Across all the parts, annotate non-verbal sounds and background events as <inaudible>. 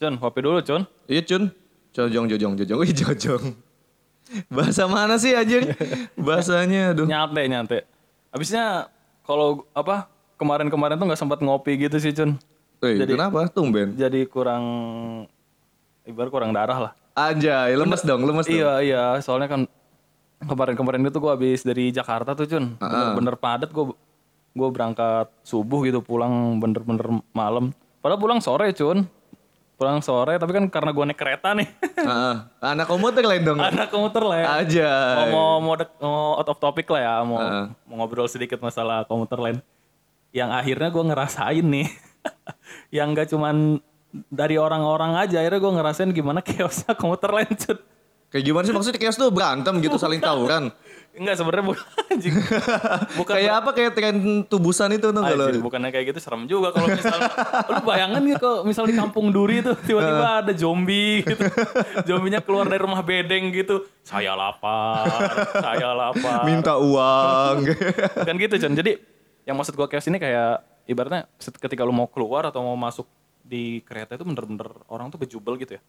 Cun, kopi dulu, Cun. Iya Cun. Jojong, jojong, jojong. Wih jojong. Bahasa mana sih anjir? Bahasanya aduh. Nyate, nyate. Habisnya kalau apa kemarin-kemarin tuh nggak sempat ngopi gitu sih, Cun. Eh, kenapa? Tumben. Jadi kurang ibarat kurang darah lah. Anjay, lemes dong, lemes dong. Iya, iya. Soalnya kan kemarin-kemarin itu gue habis dari Jakarta tuh, Cun. Bener-bener padat gue gue berangkat subuh gitu pulang bener-bener malam. Padahal pulang sore, Cun. Pulang sore, tapi kan karena gue naik kereta nih. <laughs> Heeh. Anak komuter lain dong. Anak komuter lah ya. Aja. mau mau dek- mau out of topic lah ya mau mau ngobrol sedikit masalah komuter lain yang akhirnya gue ngerasain nih <laughs> yang gak cuman dari orang-orang aja akhirnya gue ngerasain gimana <laughs> chaosnya komuter lain cut Kayak gimana sih maksudnya chaos tuh berantem gitu saling tawuran. Enggak sebenarnya bukan <laughs> anjing. Bukan Kayak apa kayak tren tubusan itu tuh kalau bukannya kayak gitu serem juga kalau misalnya lu bayangin gitu kalau misal di kampung Duri tuh tiba-tiba ada zombie gitu. Zombinya keluar dari rumah bedeng gitu. Saya lapar saya lapar. Minta uang. bukan <laughs> gitu Con jadi yang maksud gua chaos ini kayak ibaratnya ketika lu mau keluar atau mau masuk di kereta itu bener-bener orang tuh bejubel gitu ya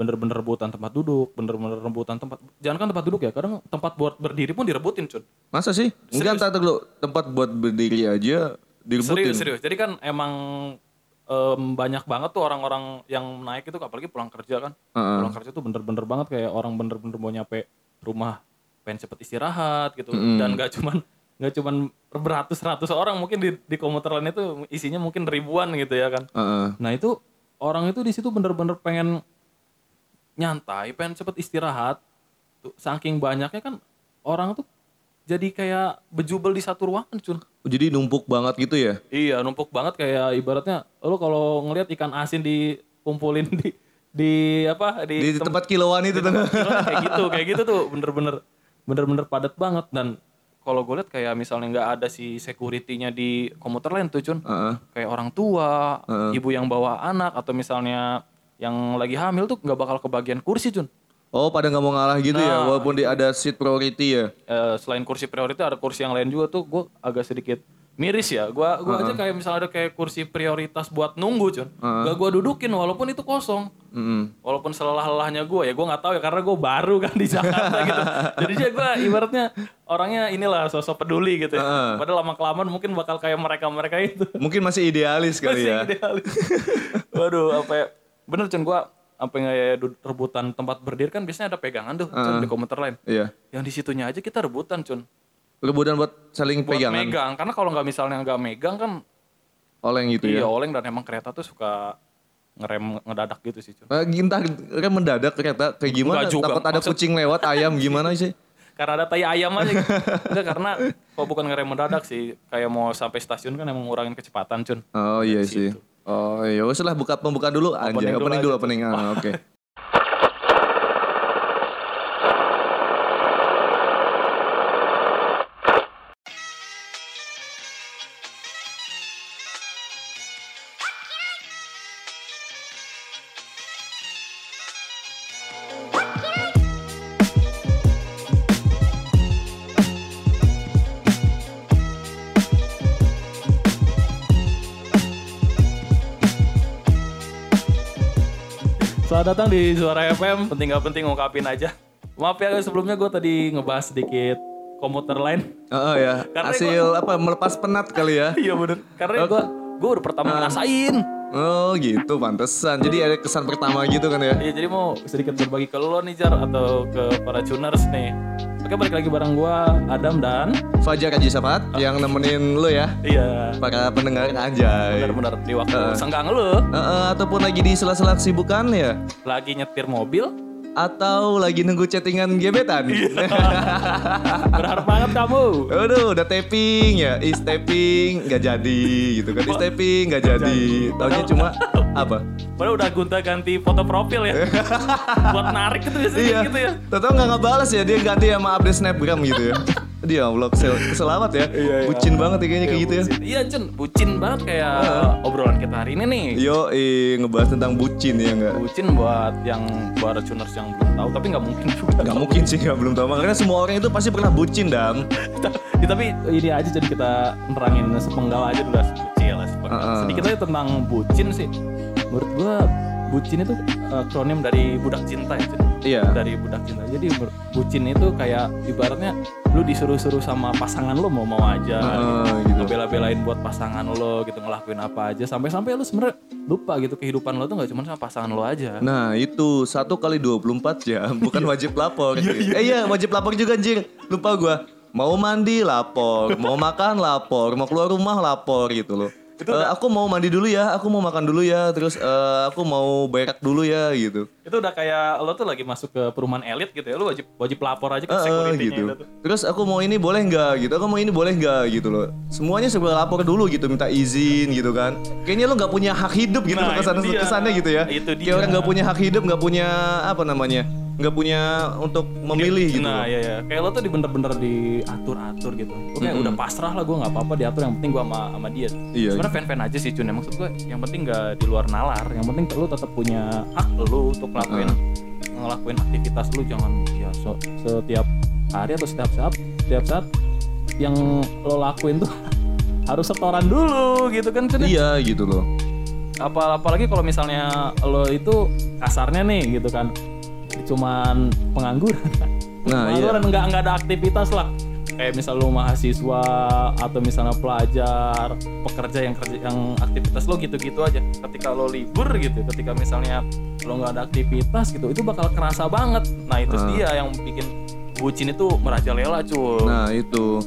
bener-bener rebutan tempat duduk bener-bener rebutan tempat jangan kan tempat duduk ya kadang tempat buat berdiri pun direbutin Con Masa sih? Enggak entar dulu tempat buat berdiri aja direbutin. serius serius. Jadi kan emang em, banyak banget tuh orang-orang yang naik itu apalagi pulang kerja kan. Pulang kerja tuh bener-bener banget kayak orang bener-bener mau nyampe rumah pengen cepet istirahat gitu. Dan gak cuman nggak cuman beratus-ratus orang mungkin di di komuter lain itu isinya mungkin ribuan gitu ya kan. Heeh. nah itu orang itu di situ bener-bener pengen nyantai pengen cepet istirahat tuh saking banyaknya kan orang tuh jadi kayak bejubel di satu ruangan cun Jadi numpuk banget gitu ya? Iya, numpuk banget kayak ibaratnya lu kalau ngelihat ikan asin dikumpulin di di apa Di tem- tempat kiloan itu tuh. kayak gitu, kayak gitu tuh <laughs> bener-bener bener-bener padat banget dan kalau gue lihat kayak misalnya nggak ada si security-nya di komuter lain tuh cun Heeh. kayak orang tua, ibu yang bawa anak atau misalnya yang lagi hamil tuh nggak bakal kebagian kursi cun. Oh, pada nggak mau ngalah gitu ya, walaupun di ada seat priority ya. Eh, selain kursi prioritas ada kursi yang lain juga tuh gue agak sedikit miris ya. Gua gua aja kayak misalnya ada kayak kursi prioritas buat nunggu cun, gak gue dudukin walaupun itu kosong. Mm-mm. Walaupun selelah-lelahnya gue ya gue nggak tahu ya karena gue baru kan di Jakarta <laughs> gitu. Jadi ya gue ibaratnya orangnya inilah sosok peduli gitu ya. Padahal lama kelamaan mungkin bakal kayak mereka-mereka itu. Mungkin masih idealis kali Masih ya. idealis. <laughs> Waduh, apa ya? Bener Cun, gua apa kayak rebutan tempat berdiri kan biasanya ada pegangan tuh Cun, di komuter lain. Iya. Yang di situnya aja kita rebutan, Cun. Rebutan buat saling Buat pegangan. megang. Karena kalau nggak misalnya nggak megang kan Oleng gitu iya ya. oleng dan emang kereta tuh suka ngerem ngedadak gitu sih, Cun. Nah, gintar kan mendadak kereta kayak gimana? Enggak juga. Takut ada Maksud- kucing lewat, ayam gimana sih? <laughs> Karena ada tai ayam aja gitu. Enggak karena kok bukan ngerem mendadak sih. Kayak mau sampai stasiun kan emang ngurangin kecepatan, Cun. Oh iya sih. Oh wes lah buka pembukaan dulu. Opening dulu Opening dulu, aja. opening. Ah, Oke. <laughs> Selamat datang di Suara FM. Penting gak penting ngungkapin aja. Maaf ya sebelumnya gue tadi ngebahas sedikit komuter lain. Oh ya, <laughs> Karena hasil apa melepas penat kali ya? <laughs> Iya bener. Karena gue gue udah pertama ngerasain. Oh gitu, pantesan. Jadi ada kesan pertama gitu kan ya? Iya jadi mau sedikit berbagi ke lo nih Jar atau ke para tuners nih. Oke balik lagi bareng gue Adam dan Fajar Haji Safat yang nemenin lu ya, iya. Para pendengar anjay. bener-bener di waktu senggang lo Eh, eh, ataupun lagi di sela-sela kesibukan ya? lagi nyetir mobil Atau lagi nunggu chattingan gebetan? <laughs> berharap banget kamu. Aduh, udah tapping ya, is tapping nggak jadi gitu kan, is tapping nggak jadi. Taunya cuma apa? Padahal udah gonta ganti foto profil ya. <laughs> Buat narik itu biasanya Iya. gitu ya. Tahu nggak ngebales ya dia ganti sama update snapgram gitu ya. Dia Allah kesel, keselamat ya. Bucin banget ya kayaknya kayak gitu ya. Iya Cun, bucin banget kayak obrolan kita hari ini nih. Yo, eh, ngebahas tentang bucin ya nggak? Bucin buat yang para tuners yang belum tahu, tapi nggak mungkin juga. Nggak mungkin sih nggak belum tahu karena semua orang itu pasti pernah bucin dam. <laughs> Ya, tapi ini aja jadi kita nerangin sepenggal aja dulu lah, kecil lah sepenggal. Heeh. Sedikit aja tentang bucin sih. Menurut gua bucin itu akronim dari budak cinta ya? Iya. dari budak cinta jadi bucin itu kayak ibaratnya lu disuruh-suruh sama pasangan lo mau mau aja Heeh, gitu. ngebela-belain buat pasangan lo gitu ngelakuin apa aja sampai-sampai lu sebenarnya lupa gitu kehidupan lo tuh nggak cuma sama pasangan lo aja Nah itu satu kali 24 jam bukan wajib lapor. eh iya wajib lapor juga anjir. Lupa gua. Mau mandi lapor, mau makan lapor, mau keluar rumah lapor gitu loh. Eh, aku mau mandi dulu ya, aku mau makan dulu ya, terus eh, aku mau berak dulu ya gitu. itu udah kayak lo tuh lagi masuk ke perumahan elit gitu ya lu wajib wajib lapor aja ke Eh, security gitu. itu tuh Terus aku mau ini boleh nggak gitu, aku mau ini boleh nggak gitu loh. Semuanya serba lapor dulu gitu, minta izin gitu kan. Kayaknya lo nggak punya hak hidup gitu Nah, kesan itu kesannya gitu ya. Itu Kayak dia. orang nggak punya hak hidup, nggak punya apa namanya, nggak punya untuk memilih gitu. nah iya ya kayak lo tuh di bener-bener diatur-atur gitu. Lo kayak udah pasrah lah gue nggak apa-apa diatur yang penting gue sama sama dia. Iya. sebenarnya fan-fan aja sih cun. Ya maksud gue yang penting nggak di luar nalar. Yang penting lo tetap punya hak lo untuk ngelakuin ngelakuin aktivitas lu. Jangan ya so- setiap hari atau setiap saat setiap saat yang lo lakuin tuh <laughs> harus setoran dulu gitu kan Cun, ya? Iya gitu loh. apa apalagi kalau misalnya lo itu kasarnya nih gitu kan cuman pengangguran Nah, iya. pengangguran nggak nggak ada aktivitas lah kayak misal lo mahasiswa atau misalnya pelajar pekerja yang kerja yang aktivitas lo gitu-gitu aja ketika lo libur gitu ketika misalnya lo nggak ada aktivitas gitu itu bakal kerasa banget nah itu Ah. dia yang bikin bucin itu merajalela cuy Nah itu.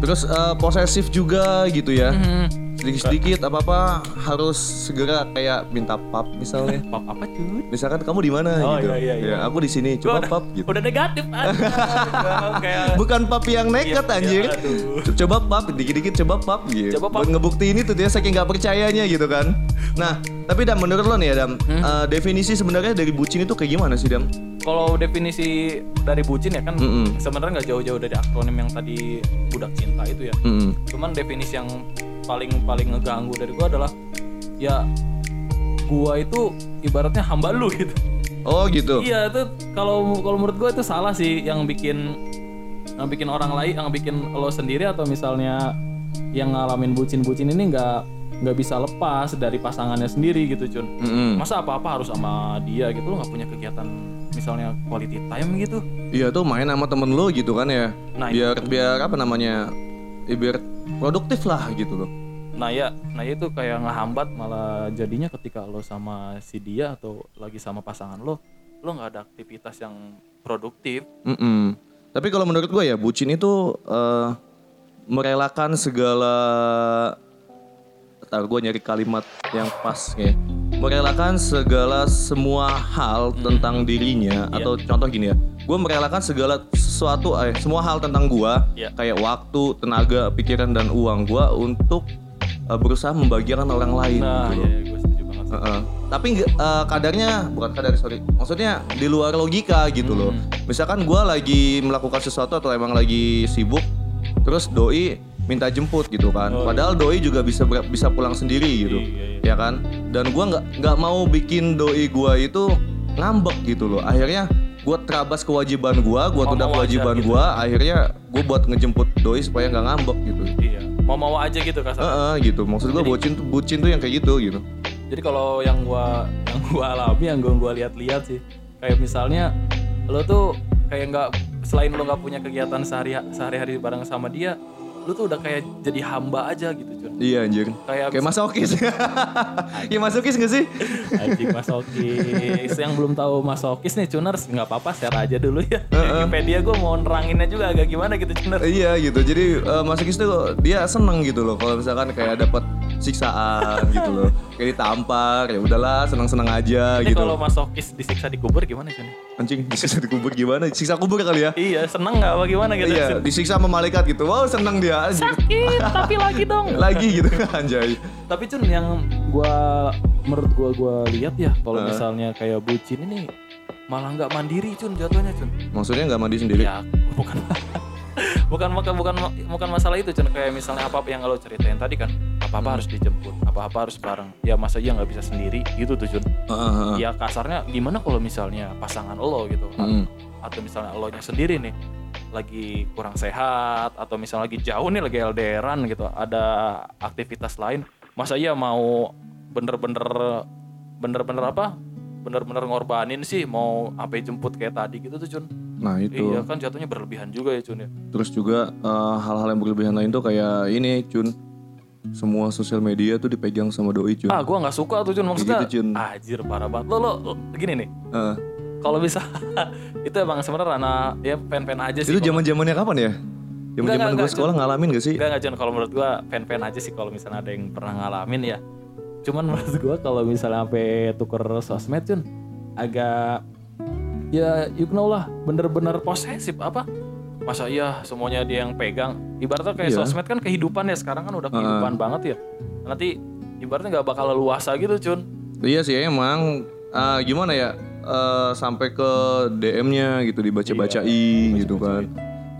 Terus eh, posesif juga gitu ya. Mhm. Sedikit-sedikit apa-apa harus segera kayak minta pap misalnya. <laughs> pap apa cuy Misalkan kamu di mana Oh, gitu. iya, iya, iya. Ya, aku di sini. Coba pap gitu. udah negatif aja <laughs> kayak Bukan pap yang nekat Iya, anjir. iya. Coba pap, dikit-dikit coba pap gitu. Coba pap. Buat ngebuktiin itu dia saking nggak percayanya gitu kan. Nah, tapi Dam menurut lo nih ya Dam, Hmm? eh, definisi sebenarnya dari bucin itu kayak gimana sih Dam? kalau definisi dari bucin ya kan Mm-mm. sebenarnya nggak jauh-jauh dari akronim yang tadi budak cinta itu ya Mm-mm. cuman definisi yang paling paling ngeganggu dari gua adalah ya gua itu ibaratnya hamba lu <laughs> gitu Oh gitu. iya itu kalau kalau menurut gua itu salah sih yang bikin yang bikin orang lain yang bikin lo sendiri atau misalnya yang ngalamin bucin-bucin ini nggak nggak bisa lepas dari pasangannya sendiri gitu cun Mm-mm. masa apa-apa harus sama dia gitu lo nggak punya kegiatan misalnya quality time gitu Iya tuh main sama temen lo gitu kan ya. Nah, biar biar apa namanya? Ya, biar produktif lah gitu loh. Nah ya nah itu kayak ngehambat malah jadinya ketika lo sama si dia atau lagi sama pasangan lo lo nggak ada aktivitas yang produktif Mm-mm. Tapi kalau menurut gue ya bucin itu eh, merelakan segala Ntar gue nyari kalimat yang pas ya. Merelakan segala semua hal tentang dirinya atau contoh gini ya. Gue merelakan segala sesuatu eh semua hal tentang gue Iya. kayak waktu, tenaga, pikiran dan uang gue untuk eh, berusaha membahagiakan orang lain nah gitu ya, loh. gue setuju banget sih. Heeh. Tapi eh, kadarnya bukan kadar sorry, maksudnya di luar logika gitu loh. Misalkan gue lagi melakukan sesuatu atau emang lagi sibuk, terus doi minta jemput gitu kan. Padahal doi juga bisa bisa pulang sendiri gitu, Iya, ya kan. Dan gue nggak nggak mau bikin doi gue itu ngambek gitu loh. Akhirnya gue terabas kewajiban gue, gue tunda kewajiban gitu. gue. Akhirnya gue buat ngejemput doi supaya nggak ngambek gitu. iya mau mau aja gitu kasar Heeh, gitu. Maksud gue bucin tuh bucin tuh yang kayak gitu gitu. jadi kalau yang gua <laughs> yang gua alami yang gua gua lihat-lihat sih kayak misalnya lo tuh kayak nggak selain lo nggak punya kegiatan sehari sehari-hari bareng sama dia lo tuh udah kayak jadi hamba aja gitu Jun Iya anjir. Kayak Kayak masokis. <laughs> Iya masokis gak sih? Anjing masokis yang belum tahu masokis nih Cuners nggak apa-apa share aja dulu ya Wikipedia gue mau neranginnya juga agak gimana gitu Cuners iya gitu. Jadi eh, masokis tuh dia seneng gitu loh. Kalau misalkan kayak dapat siksaan gitu loh. Kayak ditampar ya udahlah seneng-seneng aja Jadi gitu. kalau masokis disiksa di kubur gimana Cun? Anjing disiksa di kubur gimana? Siksa kubur kali ya? Iya seneng nggak apa gimana gitu Iya, disiksa sama malaikat gitu. Wow, seneng dia. anjing. Sakit <laughs> tapi lagi dong Lagi gitu <laughs> anjay. Tapi Cun yang gua menurut gua gua lihat ya kalau misalnya kayak bucin ini malah nggak mandiri Cun jatuhnya Cun. Maksudnya nggak mandi sendiri? Ya bukan <laughs> bukan bukan bukan bukan masalah itu Cun kayak misalnya apa yang lo ceritain tadi kan apa apa harus dijemput apa apa harus bareng ya masa iya nggak bisa sendiri gitu tuh. Heeh, heeh. Ya kasarnya gimana kalau misalnya pasangan lo gitu Mm. atau misalnya lo nya sendiri nih lagi kurang sehat atau misalnya lagi jauh nih lagi LDRan gitu ada aktivitas lain masa iya mau bener-bener bener-bener apa bener-bener ngorbanin sih mau apa jemput kayak tadi gitu tuh Cun. Nah itu. Iya kan jatuhnya berlebihan juga ya Cun ya. Terus juga eh, hal-hal yang berlebihan lain tuh kayak ini Cun. Semua sosial media tuh dipegang sama doi Cun. Ah gua nggak suka tuh Cun maksudnya. gitu, Cun. Anjir parah banget. Lo, lo, lo gini nih. Eh, Kalau bisa <laughs> itu emang sebenarnya ranah ya fan-fan aja sih. itu zaman zamannya kapan ya? Zaman zaman gue enggak, sekolah ngalamin gak sih? Enggak enggak Jon, kalau menurut gua fan-fan aja sih kalau misalnya ada yang pernah ngalamin ya. Cuman menurut gua kalau misalnya sampai tuker sosmed Jon agak ya you know lah bener-bener posesif apa masa iya semuanya dia yang pegang ibaratnya kayak Iya. sosmed kan kehidupan ya sekarang kan udah kehidupan banget ya nanti ibaratnya nggak bakal luasa gitu Cun Iya sih emang Ah, gimana ya? Eh, sampai ke DM-nya gitu dibaca-bacain gitu kan.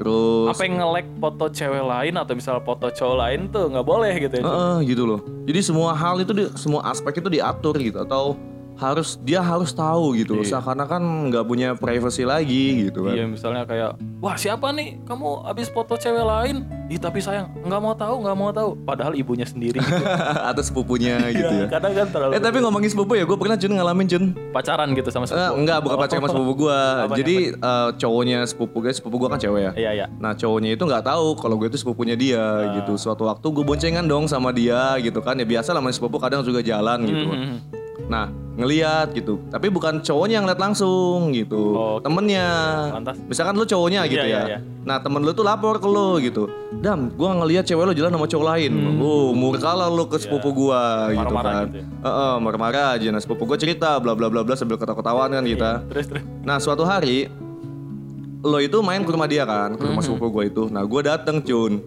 Terus apa yang nge-like foto cewek lain atau misalnya foto cowok lain tuh nggak boleh gitu ya. Heeh, gitu loh. Jadi semua hal itu di, semua aspek itu diatur gitu atau harus dia harus tahu gitu loh. Seakan-akan nggak punya privacy lagi gitu kan. Iya misalnya kayak wah siapa nih kamu habis foto cewek lain Ih tapi sayang nggak mau tahu nggak mau tahu padahal ibunya sendiri gitu. <laughs> Atau sepupunya gitu ya. kadang kan terlalu Eh tapi ngomongin sepupu ya, gue pernah Jun ngalamin Jun. pacaran gitu sama Eh, sepupu. enggak, bukan pacaran sama sepupu gue. <laughs> Jadi eh, cowoknya sepupu gue, sepupu gue kan cewek ya. Iya iya. Nah cowoknya itu nggak tahu kalau gue itu sepupunya dia gitu. Suatu waktu gue boncengan dong sama dia gitu kan. Ya biasa lah sepupu kadang juga jalan gitu. Hmm. Nah ngeliat gitu. Tapi bukan cowoknya yang ngeliat langsung gitu. Oh. Temennya. Lantas? Misalkan lu cowoknya gitu Iya, ya. iya, iya. Nah temen lu tuh lapor ke lu gitu. Dam, gue ngeliat cewek lu jalan sama cowok lain. Oh murka lah lu ke sepupu gua gitu Hmm. Iya. Marah-marah kan. gitu ya. Heeh, marah-marah aja. Nah sepupu gue cerita bla bla bla bla sambil ketawa-ketawaan kan kita. Terus terus. Nah suatu hari lo itu main ke rumah dia kan, ke Hmm. rumah sepupu gue itu. Nah gue dateng cun.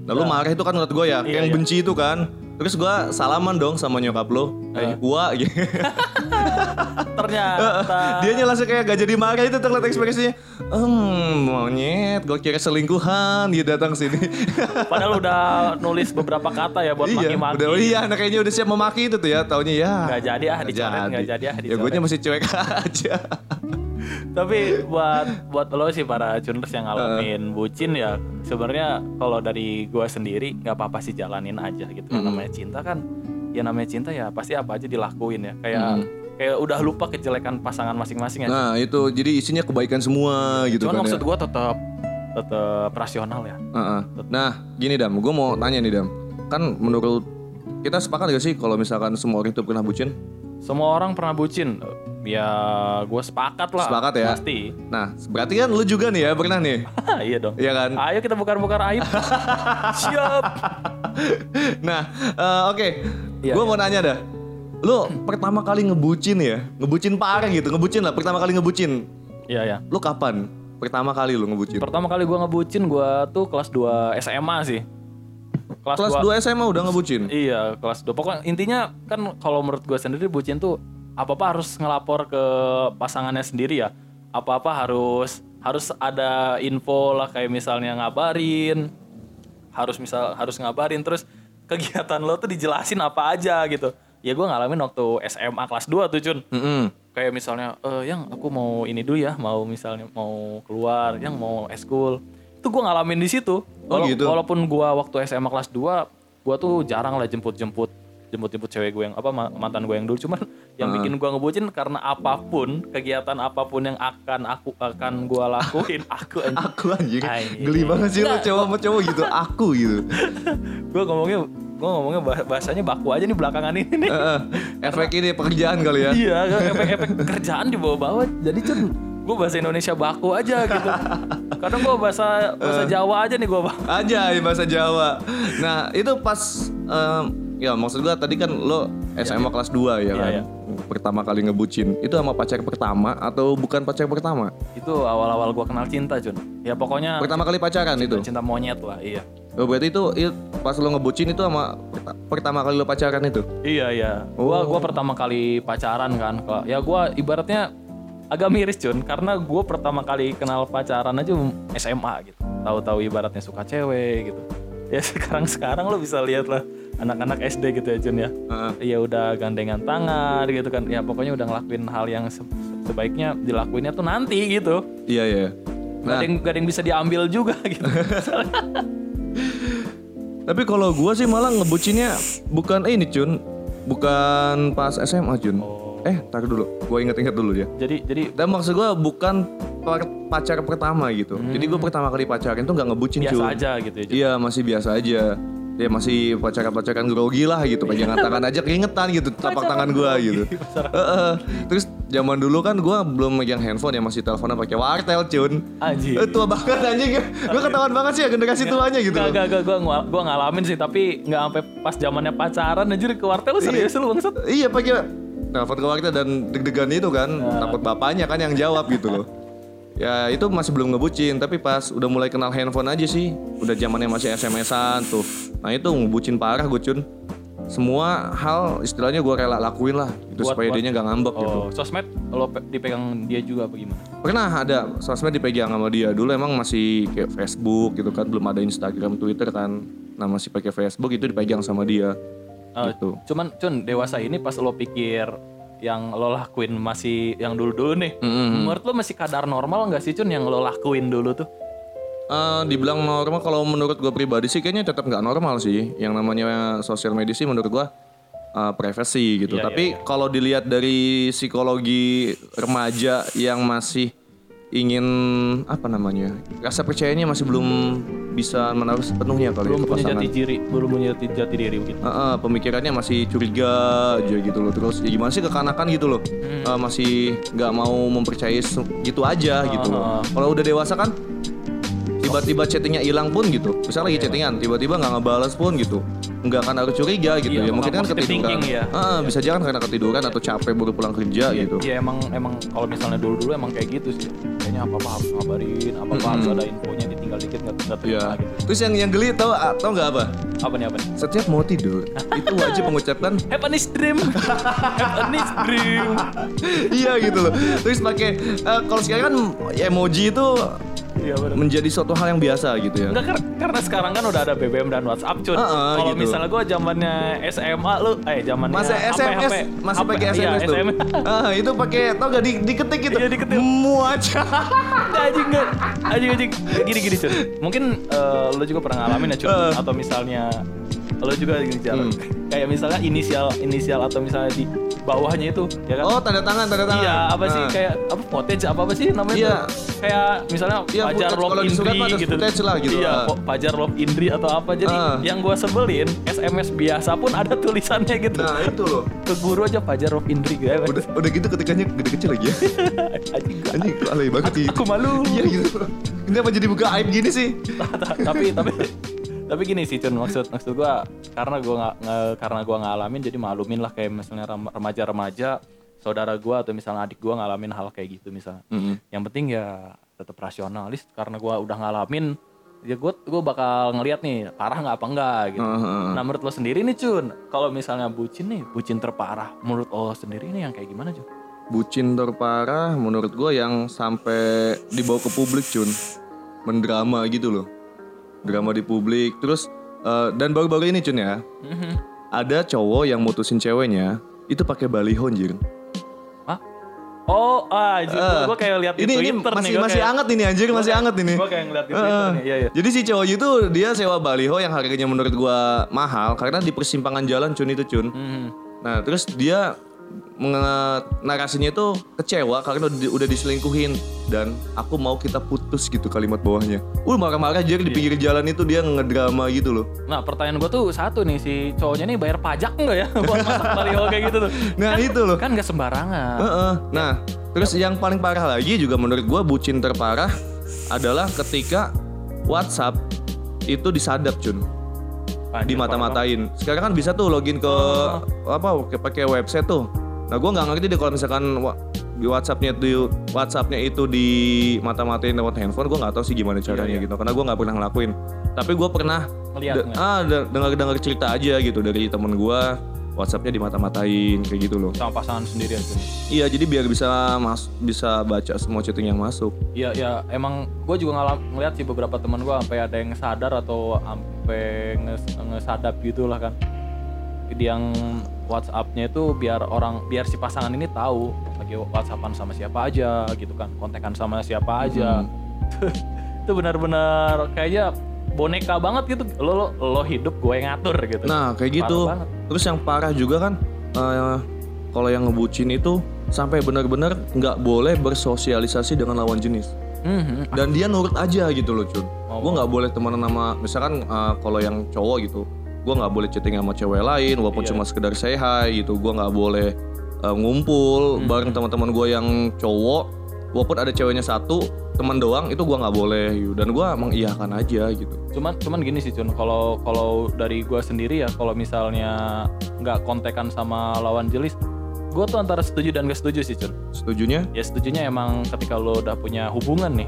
Nah lu marah itu kan ngeliat gue ya, Iya, yang iya. benci itu kan. Terus gue salaman dong sama nyokap lo, kayak gua <laughs> gitu. Ternyata. <laughs> dia langsung kayak gak jadi marah itu terlihat ekspresinya. Hmm, monyet, gue kira selingkuhan dia datang sini. <laughs> Padahal udah nulis beberapa kata ya buat iya, maki-maki. udah iya, nah kayaknya udah siap memaki itu tuh ya, taunya ya. Nggak jadi ah, dicoret, nggak jadi ah, Ya dicoret. gue masih cuek aja. Tapi buat buat lo sih para juners yang ngalamin bucin ya sebenarnya kalau dari gua sendiri nggak apa-apa sih jalanin aja gitu. Yang namanya cinta kan ya namanya cinta ya pasti apa aja dilakuin ya. Kayak kayak udah lupa kejelekan pasangan masing-masing ya. Nah itu, jadi isinya kebaikan semua gitu Cuman kan ya. maksud gua tetap tetap rasional ya. Heeh. Nah, gini Dam, gue mau tanya nih Dam. Kan menurut kita sepakat gak sih kalau misalkan semua orang itu pernah bucin? Semua orang pernah bucin. Ya gue sepakat lah. Sepakat ya? Pasti. Nah, berarti kan lu juga nih ya pernah nih. <laughs> iya dong. Iya kan? Ayo kita bukar-bukar aib. <laughs> Siap. Nah, eh, oke. Iya, gue mau nanya dah. Lu pertama kali ngebucin ya? Ngebucin parah gitu, ngebucin lah. Pertama kali ngebucin. Iya ya. Lu kapan? Pertama kali lu ngebucin? Pertama kali gue ngebucin gue tuh kelas 2 SMA sih. Kelas, Kelas 2. 2 SMA udah ngebucin? Iya, kelas 2. Pokoknya intinya kan kalau menurut gue sendiri bucin tuh apa-apa harus ngelapor ke pasangannya sendiri ya. Apa-apa harus harus ada info lah kayak misalnya ngabarin. Harus misal harus ngabarin terus <laughs> kegiatan lo tuh dijelasin apa aja gitu. Ya gue ngalamin waktu SMA kelas 2 tuh Cun. Mm-mm. kayak misalnya eh yang aku mau ini dulu ya mau misalnya mau keluar yang mau eskul itu gue ngalamin di situ Wala- gitu. walaupun gue waktu SMA kelas 2 gue tuh jarang lah jemput jemput jemput jemput cewek gue yang apa ma- mantan gue yang dulu cuman yang bikin gue ngebucin karena apa pun kegiatan apa pun yang akan aku akan gue lakuin <laughs> aku anjing. Aku anjing. Anjing. Geli banget sih lu Enggak. cowok sama cowok gitu. Aku gitu. <laughs> gue ngomongnya gue ngomongnya bah- bahasanya baku aja nih belakangan ini nih Heeh. <laughs> Efek ini pekerjaan kali ya. Iya, efek-efek kerjaan dibawa-bawa. Jadi cun, gue bahasa Indonesia baku aja gitu. Kadang gue bahasa bahasa Jawa aja nih gue bang. aja di bahasa Jawa. Nah itu pas ya maksud gua tadi kan lo SMA kelas 2 ya Iya, kan. iya. Pertama kali ngebucin itu sama pacar pertama atau bukan pacar pertama? Itu awal-awal gue kenal cinta cun. Ya pokoknya Pertama kali pacaran itu. cinta monyet lah. Iya. Oh, berarti itu, itu pas lo ngebucin itu sama perta- pertama kali lo pacaran itu. Iya iya. Gua Oh. gua pertama kali pacaran kan. Ya gua ibaratnya agak miris cun karena gue pertama kali kenal pacaran aja SMA gitu. Tahu-tahu ibaratnya suka cewek gitu. Ya <laughs> sekarang sekarang lo bisa lihat lah anak-anak SD gitu ya Jun ya. Heeh. ya udah gandengan tangan gitu kan ya pokoknya udah ngelakuin hal yang se- sebaiknya dilakuinnya tuh nanti gitu Iya iya. gak, Nah, ada yang, gak ada yang bisa diambil juga <laughs> gitu tapi kalau gua sih malah ngebucinnya bukan ini Cun, bukan pas SMA Cun. Eh, tar dulu. Gue inget-inget dulu ya. Jadi jadi Dan maksud gue bukan per- pacar pertama gitu. Jadi gue pertama kali pacaran tuh nggak ngebucin biasa cuy. aja gitu ya. Jun. Iya masih biasa aja. Ya masih pacaran-pacaran grogi lah gitu. Pegangan tangan aja keringetan gitu. Tapak tangan gue gitu. Heeh. Terus zaman dulu kan gue belum megang handphone ya masih teleponan pakai wartel cun. Anjing. Eh, tua banget anjing. Gue ketahuan banget sih ya generasi tuanya gitu. Gak, gak, gak, gue, gue ngalamin sih, tapi nggak sampai pas zamannya pacaran anjir ke wartel lu serius lu bangsat. Iya pakai telepon ke wartel dan deg-degan itu kan takut bapaknya kan yang jawab gitu loh. Ya itu masih belum ngebucin tapi pas udah mulai kenal handphone aja sih udah zamannya masih SMS-an tuh. Nah itu ngebucin parah gue cun. Semua hal istilahnya gue rela lakuin lah itu Buat- supaya buat- dia gak ngambek gitu. Oh, sosmed lo pe- dipegang dia juga apa gimana? Pernah ada sosmed dipegang sama dia dulu emang masih kayak Facebook gitu kan belum ada Instagram, Twitter kan. Nah masih pakai Facebook itu dipegang sama dia. Oh, gitu. Cuman Cun dewasa ini pas lo pikir yang lo lakuin masih yang dulu-dulu nih. Menurut lo masih kadar normal nggak sih Cun yang lo lakuin dulu tuh? Eh, dibilang normal kalau menurut gue pribadi sih kayaknya tetap nggak normal sih yang namanya sosial media sih menurut gue uh, privacy gitu Iya, tapi kalau dilihat dari psikologi remaja yang masih ingin apa namanya rasa percayanya masih belum bisa menaruh sepenuhnya kali Belum itu punya jati diri, belum punya jati, diri gitu. Uh, uh, pemikirannya masih curiga aja gitu loh. Terus ya gimana sih kekanakan gitu loh? Uh, masih nggak mau mempercayai gitu aja gitu loh. kalau udah dewasa kan tiba-tiba chattingnya hilang pun gitu. Misalnya lagi chattingan tiba-tiba nggak ngebalas pun gitu nggak akan harus curiga gitu Iya, ya mungkin kan ketiduran thinking ya. Ah, bisa jangan karena ketiduran atau capek baru pulang kerja gitu Iya emang emang kalau misalnya dulu-dulu emang kayak gitu sih. Kayaknya apa-apa harus ngabarin, apa-apa harus ada infonya ditinggal dikit nggak nggak terima Iya. gitu. Terus yang yang geli tau tau nggak apa? Apa nih apa nih? Setiap mau tidur <laughs> itu wajib mengucapkan Have a nice dream. <laughs> Have a nice dream. iya gitu loh. Terus pakai eh, kalau sekarang kan emoji itu Iya benar. menjadi suatu hal yang biasa gitu ya. Enggak kar- karena sekarang kan udah ada BBM dan WhatsApp cun. Heeh, Kalau gitu. misalnya gue zamannya SMA lu, eh zamannya Masih SMS, HP, masih pakai iya, SMS tuh. SMS. Ah, itu pakai tau gak di, diketik gitu. Iya, diketik. Muaca. <laughs> anjing enggak. Anjing anjing. Gini gini cun. Mungkin eh, lu juga pernah ngalamin ya cun. Eh. Atau misalnya lu juga jalan. Hmm. Kayak misalnya inisial inisial atau misalnya di bawahnya itu ya kan. Oh, tanda tangan, tanda tangan. Iya, apa sih Ah. kayak apa footage apa apa sih namanya Iya. tuh? Kayak misalnya Iya, Kalau di surat Indri mah gitu. lah gitu. Iya, Ah. kok Fajar Love Indri atau apa. Jadi Ah. yang gua sebelin SMS biasa pun ada tulisannya gitu. Nah, itu loh. Ke guru aja Fajar Love Indri gitu. Udah udah gitu ketikanya gede kecil lagi ya. <laughs> Anjing, alay banget sih. aku malu. Iya gitu. Ini apa jadi buka aib gini sih? <laughs> tapi tapi tapi gini sih Cun maksud maksud gua karena gua nggak nge- karena gua ngalamin jadi maklumin lah kayak misalnya rem- remaja-remaja saudara gua atau misalnya adik gua ngalamin hal kayak gitu misalnya. Yang penting ya tetap rasionalis karena gua udah ngalamin ya gua gua bakal ngeliat nih parah nggak apa enggak gitu. Heeh. nah menurut lo sendiri nih Cun kalau misalnya bucin nih bucin terparah menurut lo sendiri nih yang kayak gimana Cun? Bucin terparah menurut gue yang sampai dibawa ke publik cun Mendrama gitu loh Drama di publik Terus eh, Dan baru-baru ini cun ya Ada cowok yang mutusin ceweknya Itu pakai baliho anjir Hah? Oh, ah, Eh, gue kayak lihat ini, ini masih nih. masih kayak- anget ini anjir masih anget ini Gue kayak ngeliat di Twitter nih. Iya, iya. Jadi si cowok itu dia sewa baliho yang harganya menurut gua mahal karena di persimpangan jalan cun itu cun. Mhm. Nah terus dia narasinya itu kecewa karena udah, udah diselingkuhin dan aku mau kita putus gitu kalimat bawahnya. Uh marah-marah jadi di pinggir jalan itu dia ngedrama gitu loh. Nah pertanyaan gue tuh satu nih si cowoknya nih bayar pajak nggak ya <laughs> buat masak baliho kayak gitu tuh? Nah itu loh. Kan nggak sembarangan. Heeh. Nah terus yang paling parah lagi juga menurut gua bucin terparah adalah ketika WhatsApp itu disadap cun. Anjir, di mata-matain. Sekarang kan bisa tuh login ke apa ke- pakai website tuh. Nah, gua nggak ngerti deh kalau misalkan di WhatsAppnya itu WhatsAppnya itu di mata-matain lewat handphone, gua nggak tahu sih gimana caranya gitu. Karena gua nggak pernah ngelakuin. Tapi gua pernah Ngeliat de- ah de- dengar-dengar cerita aja gitu dari temen gua WhatsAppnya di mata-matain kayak gitu loh. Sama pasangan sendiri aja. Iya, jadi biar bisa mas bisa baca semua chatting yang masuk. Iya ya emang gue juga ngalam ngeliat sih beberapa teman gue sampai ada yang sadar atau sampai nges ngesadap gitu lah kan. Yang WhatsAppnya itu biar orang biar si pasangan ini tahu lagi WhatsAppan sama siapa aja gitu kan, kontekan sama siapa aja. <laughs> itu benar-benar kayaknya boneka banget gitu. Lo lo, lo hidup gue yang ngatur gitu. Nah, kayak Parah gitu. banget. Terus yang parah juga kan eh, kalau yang ngebucin itu sampai benar-benar nggak boleh bersosialisasi dengan lawan jenis. Hmm, Dan dia nurut aja gitu loh, Cun. Gue nggak boleh temenan sama, misalkan uh, kalau yang cowok gitu, gue nggak boleh chatting sama cewek lain, walaupun cuma sekedar say hi gitu. Gue nggak boleh uh, ngumpul bareng teman-teman gue yang cowok, walaupun ada ceweknya satu, teman doang, itu gue nggak boleh. gitu. Dan gue mengiyakan aja gitu. cuman cuman gini sih Cun kalau kalau dari gua sendiri ya kalau misalnya nggak kontekan sama lawan jenis gua tuh antara setuju dan gak setuju sih Cun Setujunya? ya setujunya emang ketika lo udah punya hubungan nih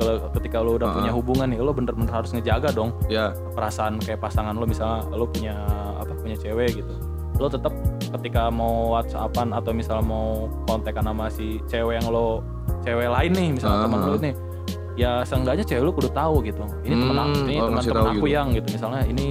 kalau ketika lo udah punya hubungan nih lo bener-bener harus ngejaga dong Ya, perasaan kayak pasangan lo misalnya lo punya apa punya cewek gitu lo tetap ketika mau whatsappan atau misalnya mau kontekan sama si cewek yang lo cewek lain nih misalnya Ah, teman lo nih ya seenggaknya cewek lo kudu tahu gitu ini teman Hmm, aku ini oh, teman teman aku gitu. yang gitu misalnya ini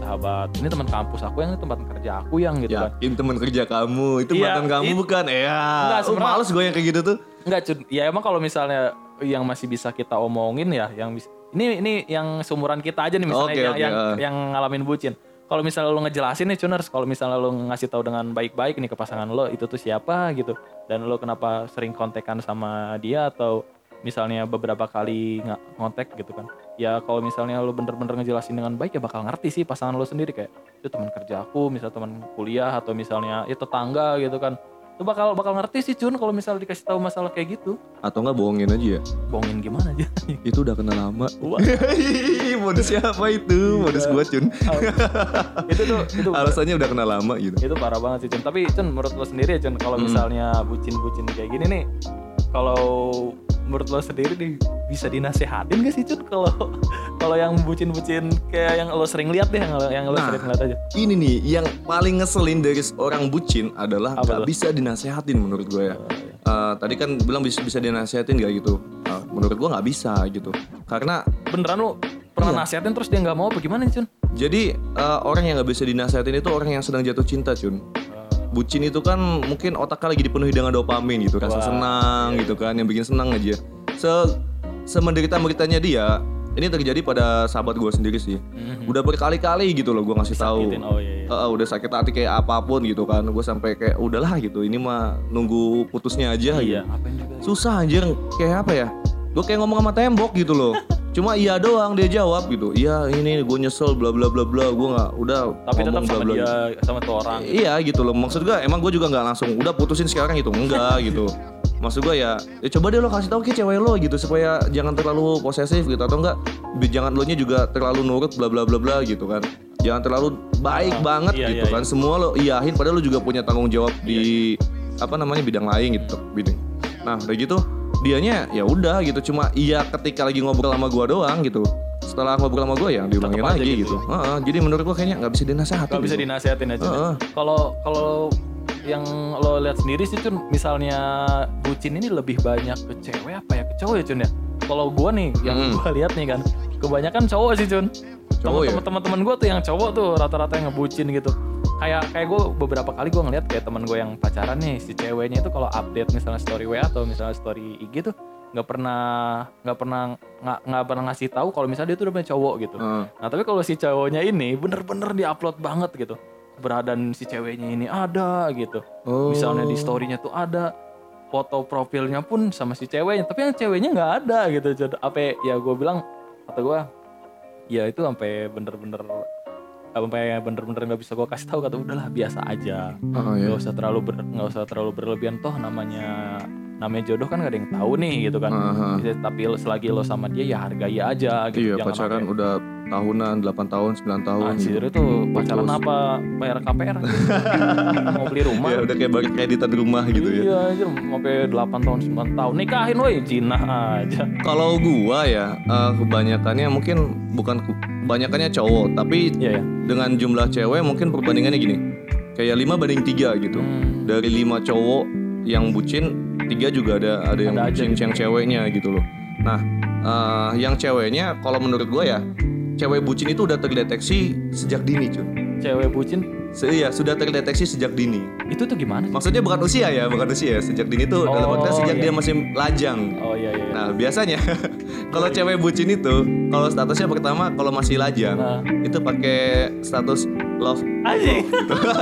sahabat ini teman kampus aku yang ini tempat kerja aku yang gitu kan yakin teman kerja kamu itu Iya, mantan kamu it- bukan? Ya, Enggak, oh, males gue yang kayak gitu tuh. Enggak. Ya emang kalau misalnya yang masih bisa kita omongin ya, yang bis- ini ini yang seumuran kita aja nih misalnya Oke, yang, oke, yang ah. yang ngalamin bucin. Kalau misalnya lo ngejelasin nih Cuners, kalau misalnya lo ngasih tahu dengan baik-baik nih ke pasangan lo itu tuh siapa gitu dan lo kenapa sering kontekan sama dia atau misalnya beberapa kali nggak kontak gitu kan. Ya kalau misalnya lo bener-bener ngejelasin dengan baik ya bakal ngerti sih pasangan lo sendiri kayak itu teman kerja aku, misalnya teman kuliah atau misalnya ya tetangga gitu kan. Itu bakal bakal ngerti sih Cun kalau misalnya dikasih tahu masalah kayak gitu. Atau enggak bohongin aja ya? Bohongin gimana aja? <laughs> Itu udah kenal lama. Modus siapa itu? Modus gua Cun. itu tuh itu <laughs> Alasannya udah kenal lama gitu. itu parah banget sih Cun. Tapi Cun menurut lo sendiri ya Cun kalau misalnya bucin-bucin kayak gini nih kalau menurut lo sendiri nih bisa dinasehatin gak sih Cun kalau kalau yang bucin-bucin kayak yang lo sering lihat deh yang, lo- yang lo Nah. sering lihat aja. Ini nih yang paling ngeselin dari orang bucin adalah Apa tuh? Oh, bisa dinasehatin menurut gue ya. iya. Eh, tadi kan bilang bisa bisa dinasehatin gak gitu? Eh, menurut gue nggak bisa gitu. Karena Beneran lo pernah Iya. nasehatin terus dia nggak mau apa gimana Cun? jadi eh, orang yang nggak bisa dinasehatin itu orang yang sedang jatuh cinta, Cun. Bucin itu kan mungkin otaknya lagi dipenuhi dengan dopamin gitu, rasa Wah, senang iya, gitu kan, yang bikin senang aja. Se semenderita meritanya dia, ini terjadi pada sahabat gue sendiri sih. Mhm. Udah berkali-kali gitu loh gue ngasih tahu. Oh iya, iya. Heeh, udah sakit hati kayak apa pun gitu kan gue sampai kayak udahlah gitu ini mah nunggu putusnya aja Iya, gitu. juga. susah anjir kayak apa ya gue kayak ngomong sama tembok gitu loh <laughs> cuma iya doang dia jawab gitu iya ini gue nyesel bla bla bla bla gue nggak udah Tapi tetap ngomong bla sama bla dia sama tuh orang. iya gitu loh maksud gue emang gue juga nggak langsung udah putusin sekarang gitu enggak gitu <laughs> maksud gue ya ya coba deh lo kasih tahu ke cewek lo gitu supaya jangan terlalu posesif gitu atau enggak jangan lo nya juga terlalu nurut bla bla bla bla gitu kan jangan terlalu baik Ah, banget iya, gitu iya, kan semua lo iyahin padahal lo juga punya tanggung jawab di apa namanya bidang lain gitu bidang nah udah gitu dianya ya udah gitu cuma iya ketika lagi ngobrol sama gua doang gitu setelah ngobrol sama gua ya diulangin lagi gitu. gitu, Heeh, jadi menurut gua kayaknya nggak bisa dinasehatin Gak bisa gitu. dinasehatin aja. Heeh. Kalau kalau yang lo lihat sendiri sih Cun, misalnya bucin ini lebih banyak ke cewek apa ya ke cowok ya Cun ya? Kalau gua nih yang Hmm. gua lihat nih kan, kebanyakan cowok sih Cun. Cowok ya? Teman-teman gua tuh yang cowok tuh rata-rata yang ngebucin gitu. Kayak kayak gue beberapa kali gue ngeliat kayak teman gue yang pacaran nih si ceweknya itu kalau update misalnya story WA atau misalnya story IG tuh nggak pernah nggak pernah nggak nggak pernah ngasih tahu kalau misalnya dia tuh udah punya cowok gitu. Heeh. Nah tapi kalau si cowoknya ini bener-bener diupload banget gitu keberadaan si ceweknya ini ada gitu. Oh. Misalnya di storynya tuh ada foto profilnya pun sama si ceweknya, tapi yang ceweknya nggak ada gitu. Jadi apa ya gue bilang kata gue ya itu sampai bener-bener sampai bener-bener nggak bisa gue kasih tahu kata udahlah biasa aja Oh, ya. nggak usah terlalu nggak usah terlalu berlebihan toh namanya namanya jodoh kan gak ada yang tahu nih gitu kan. Bisa- tapi selagi lo sama dia ya hargai aja gitu. Iya Jangan pacaran udah tahunan 8 tahun 9 tahun Anjir gitu. itu pacaran Putus. apa? Bayar KPR <laughs> mau beli rumah? Ya udah kayak bagi kreditan rumah gitu ya. Iya anjir sampai 8 tahun 9 tahun. Nikahin woi jinah aja. Kalau gua ya eh, kebanyakannya mungkin bukan ke- kebanyakannya cowok tapi iya ya dengan jumlah cewek mungkin perbandingannya gini. Kayak 5 banding 3 gitu. Hmm. dari lima cowok yang bucin tiga juga ada ada yang Ada aja bucin gitu. yang ceweknya gitu loh. Nah eh, yang ceweknya kalau menurut gua ya cewek bucin itu udah terdeteksi sejak dini cuy cewek bucin? Se iya sudah terdeteksi sejak dini. Itu tuh gimana? Maksudnya bukan usia ya bukan usia sejak dini tuh dalam Oh, artian sejak iya. dia masih lajang. Oh iya iya. Nah biasanya <laughs> kalau cewek bucin itu kalau statusnya pertama kalau masih lajang Nah. itu pakai status love Anjing.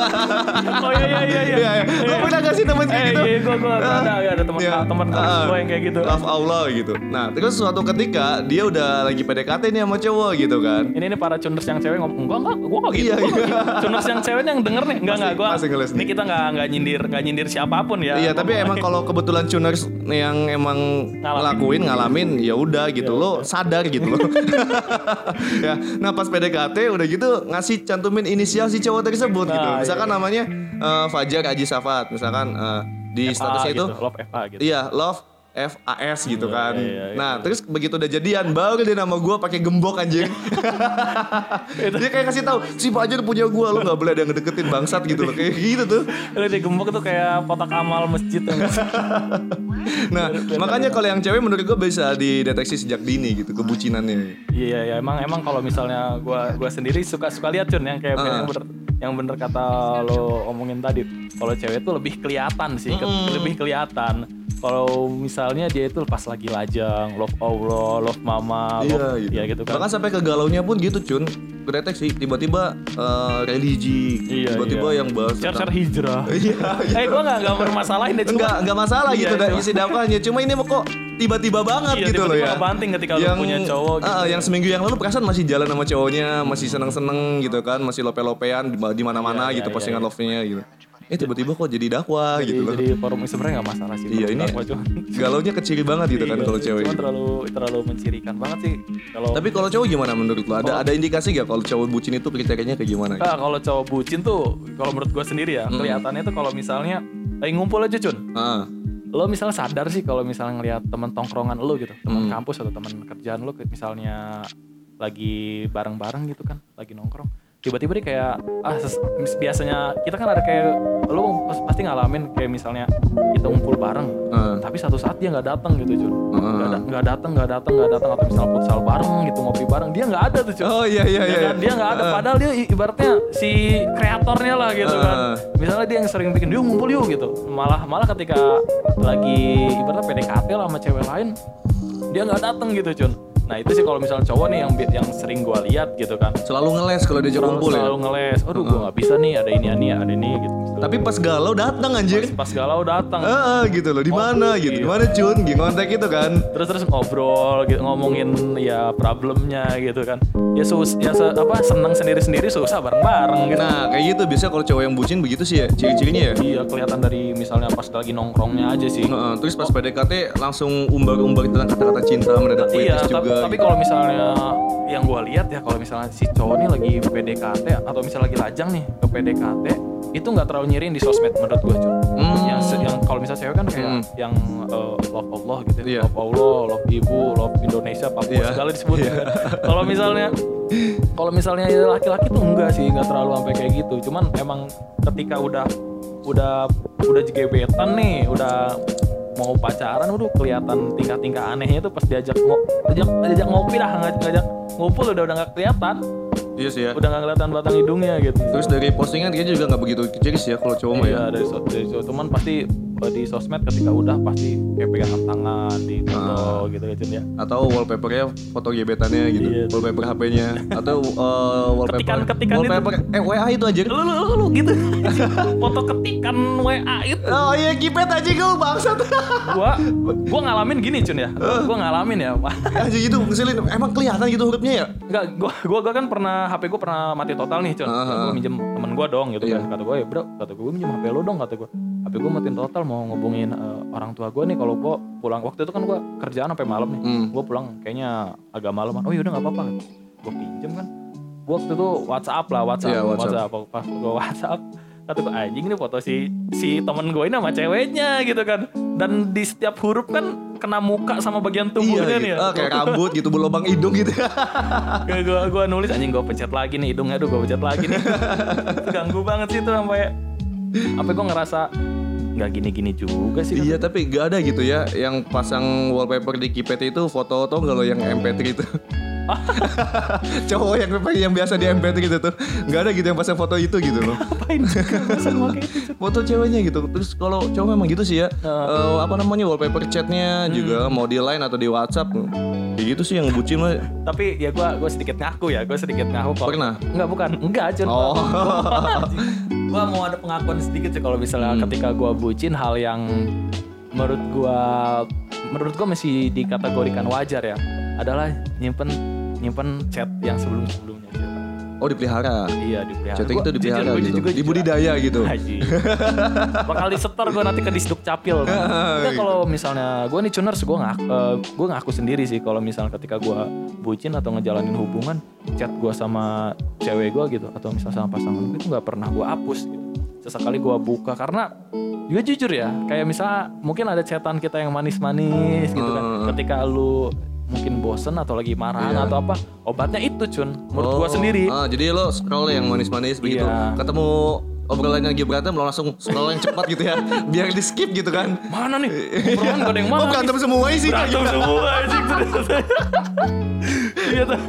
<laughs> oh iya iya iya iya. Iya, iya. Lu pernah gak sih temen kayak Eh, gitu? iya, gua gua gua ada ada teman Iya. teman Ah. gua yang kayak gitu. Love Allah gitu. Nah, terus suatu ketika dia udah lagi PDKT nih sama cowok gitu kan. Ini nih para cunders yang cewek ngomong enggak enggak gua enggak gitu. Iya, iya. gitu. Cunders yang cewek yang denger nih enggak enggak gua. pasti ngeles nih. Ini kita enggak enggak nyindir enggak nyindir siapa pun ya. Iya, tapi emang kalau kebetulan tuners yang emang ngelakuin, ngalamin, ya udah gitu Ya lo sadar gitu loh. <laughs> ya, nah pas PDKT udah gitu ngasih cantumin inisial si cowok tersebut Nah, gitu. iya, Misalkan namanya eh, Fajar Aji Safat, misalkan eh, di FA statusnya itu gitu, love FA gitu. Iya, love FAS gitu Iya, kan. iya, iya, nah, terus begitu udah jadian baru dia nama gua pakai gembok anjing. <laughs> dia kayak kasih tahu si Fajar punya gua lu nggak boleh ada yang ngedeketin bangsat gitu loh. Kayak gitu tuh. Lu digembok tuh kayak kotak amal masjid. <laughs> Nah, makanya kalau yang cewek menurut gua bisa dideteksi sejak dini gitu kebucinannya. Iya ya emang emang kalau misalnya gua gua sendiri suka suka lihat Cun yang kayak Ah. yang bener yang bener kata lo omongin tadi. Kalau cewek tuh lebih kelihatan sih, ke- lebih kelihatan. Kalau misalnya dia itu pas lagi lajang, love Allah, love mama, love, gitu. ya gitu kan. Bahkan sampai ke galaunya pun gitu, Cun. Kedeteksi tiba-tiba eh, religi, Iya, tiba-tiba iya. yang bahas tentang- hijrah. <laughs> Iya, iya. Eh gua nggak nggak bermasalahin deh cuma Enggak, enggak masalah Iya, gitu dan cuma- isi dakwahnya. Cuma ini kok tiba-tiba banget Iya, gitu loh tiba-tiba ya. kebanting ketika lu punya cowok gitu. ah, yang seminggu yang lalu perasaan masih jalan sama cowoknya, masih seneng-seneng gitu kan, masih lope-lopean di, di mana-mana Iya, gitu iya, postingan iya. love-nya gitu. Eh tiba-tiba kok jadi dakwah jadi, gitu loh. jadi forum sebenarnya nggak masalah sih. Iya, ini dakwah, cuma Galaunya kecil banget gitu kan Iya, kalau cewek. cuma gitu. terlalu terlalu mencirikan banget sih kalau Tapi kalau cowok gimana menurut lo? Ada ada indikasi gak kalau cowok bucin itu kriterianya kayak gimana? Ah, kalau cowok bucin tuh, kalau menurut gue sendiri ya, kelihatannya tuh kalau misalnya lagi ngumpul aja cun, Ah, lo misalnya sadar sih kalau misalnya ngelihat teman tongkrongan lo gitu, teman kampus atau teman kerjaan lo, misalnya lagi bareng-bareng gitu kan, lagi nongkrong, tiba-tiba dia kayak ah biasanya kita kan ada kayak lo pas- pasti ngalamin kayak misalnya kita ngumpul bareng, ah, tapi satu saat dia nggak datang gitu ah. nggak nggak datang nggak datang nggak datang atau misalnya futsal bareng gitu ngopi bareng, dia nggak ada tuh cun. Oh iya iya Ya iya. kan? Dia nggak ada, padahal dia ibaratnya si kreatornya lah gitu kan. Ah. Misalnya dia yang sering bikin, yuk ngumpul yuk gitu. Malah malah ketika lagi ibaratnya PDKT lah sama cewek lain, dia nggak datang gitu cun. Nah itu sih kalau misalnya cowok nih yang yang sering gua lihat gitu kan. Selalu ngeles kalau diajak kumpul ya. selalu ngeles, aduh gua nggak bisa nih, ada ini ini ada ini gitu. Tapi pas galau datang anjir. pas galau datang, Ah, gitu loh. Di mana Oh, gitu? Di iya. mana Cun? Di kontak itu kan. terus terus ngobrol gitu ngomongin ya problemnya gitu kan. Ya sus, ya se- apa seneng sendiri sendiri susah bareng bareng gitu. Nah, kayak gitu biasanya kalau cowok yang bucin begitu sih ya, ciri-cirinya ya. Iya kelihatan dari misalnya pas lagi nongkrongnya aja sih. Nah, terus pas PDKT langsung umbar-umbar tentang kata-kata cinta mendadak iya, juga. Tapi kalau misalnya yang gua lihat ya kalau misalnya si cowok nih lagi PDKT atau misalnya lagi lajang nih ke PDKT itu nggak terlalu nyirin di sosmed menurut gua cuy. Hmm. Yang yang kalau misalnya cewek kan kayak Hmm. yang uh, love Allah gitu, ya. Iya. love Allah, love ibu, love Indonesia, Papua Iya. segala disebut. Iya. <laughs> kalau misalnya kalau misalnya laki-laki tuh enggak sih, nggak terlalu sampai kayak gitu. Cuman emang ketika udah udah udah gebetan nih, udah mau pacaran udah kelihatan tingkah-tingkah anehnya tuh pas diajak ngo diajak, diajak ngopi dah ngajak, ngajak ngumpul udah udah nggak kelihatan Iya sih ya. udah nggak kelihatan batang hidungnya gitu Terus dari postingan kayaknya juga nggak begitu keciris ya kalau cowok mah ya. iya dari, dari so- cuman pasti di sosmed ketika udah pasti kayak pegangan tangan di foto gitu gitu ya Atau wallpapernya foto gebetannya gitu. Iya. Wallpaper HP-nya atau uh, wallpaper Ketikan-ketikan itu. wallpaper eh WA itu anjir. lu lu, lu, lu gitu <laughs> foto ketikan WA itu Oh iya kipet aja gue bangsat. gua gua ngalamin gini cun ya gua ngalamin ya <laughs> anjir gitu ngeselin. Emang kelihatan gitu hurufnya ya? Enggak, gua, gua, gua kan pernah HP gua pernah mati total nih, Con. Ah, Gua minjem temen gua dong gitu Iya. kan. Kata gua, "Ya, Bro, kata gua minjem HP lo dong," kata gua. HP gua mati total mau ngubungin eh, orang tua gua nih kalau gua pulang waktu itu kan gua kerjaan sampai malam nih. Hmm. Gua pulang kayaknya agak malam. Oh, ya udah nggak apa-apa. Gua pinjem kan. Gua waktu itu WhatsApp lah, WhatsApp, Iya, WhatsApp. WhatsApp. Pas gua WhatsApp kata gua anjing ini foto si si temen gue ini sama ceweknya gitu kan dan di setiap huruf kan kena muka sama bagian tubuhnya Iya, nih gitu. ya Ah, kayak rambut gitu, berlubang hidung gitu. <laughs> Gua gua nulis anjing gua pencet lagi nih hidungnya aduh gua pencet lagi nih. <laughs> Ganggu banget sih itu sampai sampai gua ngerasa nggak gini-gini juga sih. iya, tapi gak ada gitu ya yang pasang wallpaper di kipet itu foto atau kalau yang MP3 itu. <laughs> cowok yang yang biasa di MPT gitu tuh nggak ada gitu yang pasang foto itu gitu loh Ngapain pasang pakai itu? <laughs> foto ceweknya gitu terus kalau cowok memang gitu sih ya Eh, apa namanya wallpaper chatnya juga mau di line atau di WhatsApp kayak gitu sih yang ngebucin mah Tapi ya gue gue sedikit ngaku ya, gue sedikit ngaku kalau Pernah? Enggak bukan, enggak Cun. Oh. <laughs> gue mau ada pengakuan sedikit sih kalau misalnya Hmm. ketika gue bucin hal yang menurut gue menurut gue masih dikategorikan wajar ya adalah nyimpen nyimpen chat yang sebelum sebelumnya. oh dipelihara Iya dipelihara. chatting itu dipelihara jujur, gua gitu juga jujur. dibudidaya gitu Haji. Bakal disetor gue nanti ke disduk capil. <laughs> Enggak kalau misalnya gue nih tuners gue ngak, gue ngaku sendiri sih kalau misalnya ketika gue bucin atau ngejalanin hubungan chat gue sama cewek gue gitu atau misalnya sama pasangan gue itu nggak pernah gue hapus gitu. Sesekali gue buka karena juga jujur ya kayak misalnya mungkin ada chatan kita yang manis-manis gitu kan. Hmm. Ketika lu mungkin bosen atau lagi marahan Iya. atau apa obatnya itu cun menurut Oh, sendiri ah, jadi lo scroll yang manis-manis begitu Iya. ketemu obrolan yang lagi berantem lo langsung scroll yang cepat gitu ya biar di skip gitu kan. Mana nih? Obrolan gak ada yang oh mana berantem semua sih. Berantem semua iya tuh.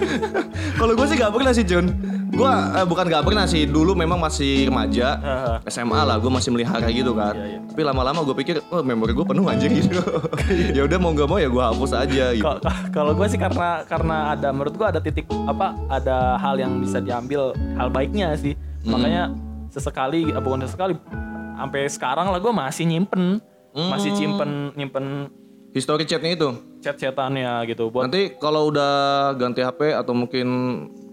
Kalau gue sih gak pernah sih Jun. Gue eh, bukan gak pernah sih. Dulu memang masih remaja. SMA lah gue masih melihara gitu kan. Iya, iya. Tapi lama-lama gue pikir Oh memori gue penuh anjing. Gitu <laughs> Ya udah mau gak mau ya gue hapus aja gitu. Ka- ka- kalau gue sih karena karena ada menurut gue ada titik apa ada hal yang bisa diambil hal baiknya sih. Hmm. makanya sesekali eh, bukan sesekali sampai sekarang lah gue masih nyimpen masih Hmm. nyimpen nyimpen History chatnya itu chat-chatannya gitu buat Nanti kalau udah ganti HP Atau mungkin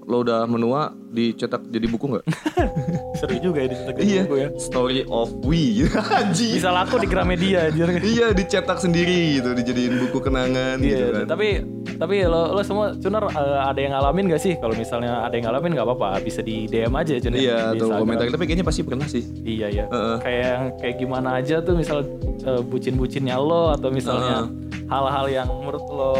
lo udah menua Dicetak jadi buku gak? <laughs> seru juga ya di situ iya ya. Story of We <laughs> bisa laku di Gramedia anjir. Iya dicetak sendiri gitu Dijadiin buku kenangan gitu Iya, kan. tapi tapi lo lo semua cuner eh, ada yang ngalamin gak sih? Kalau misalnya ada yang ngalamin nggak apa-apa, bisa di DM aja cuner. Iya atau komentar Tapi kayaknya pasti pernah sih. Iya ya. Heeh. Kayak yang kayak gimana aja tuh misal eh, bucin-bucinnya lo atau misalnya hal-hal yang menurut lo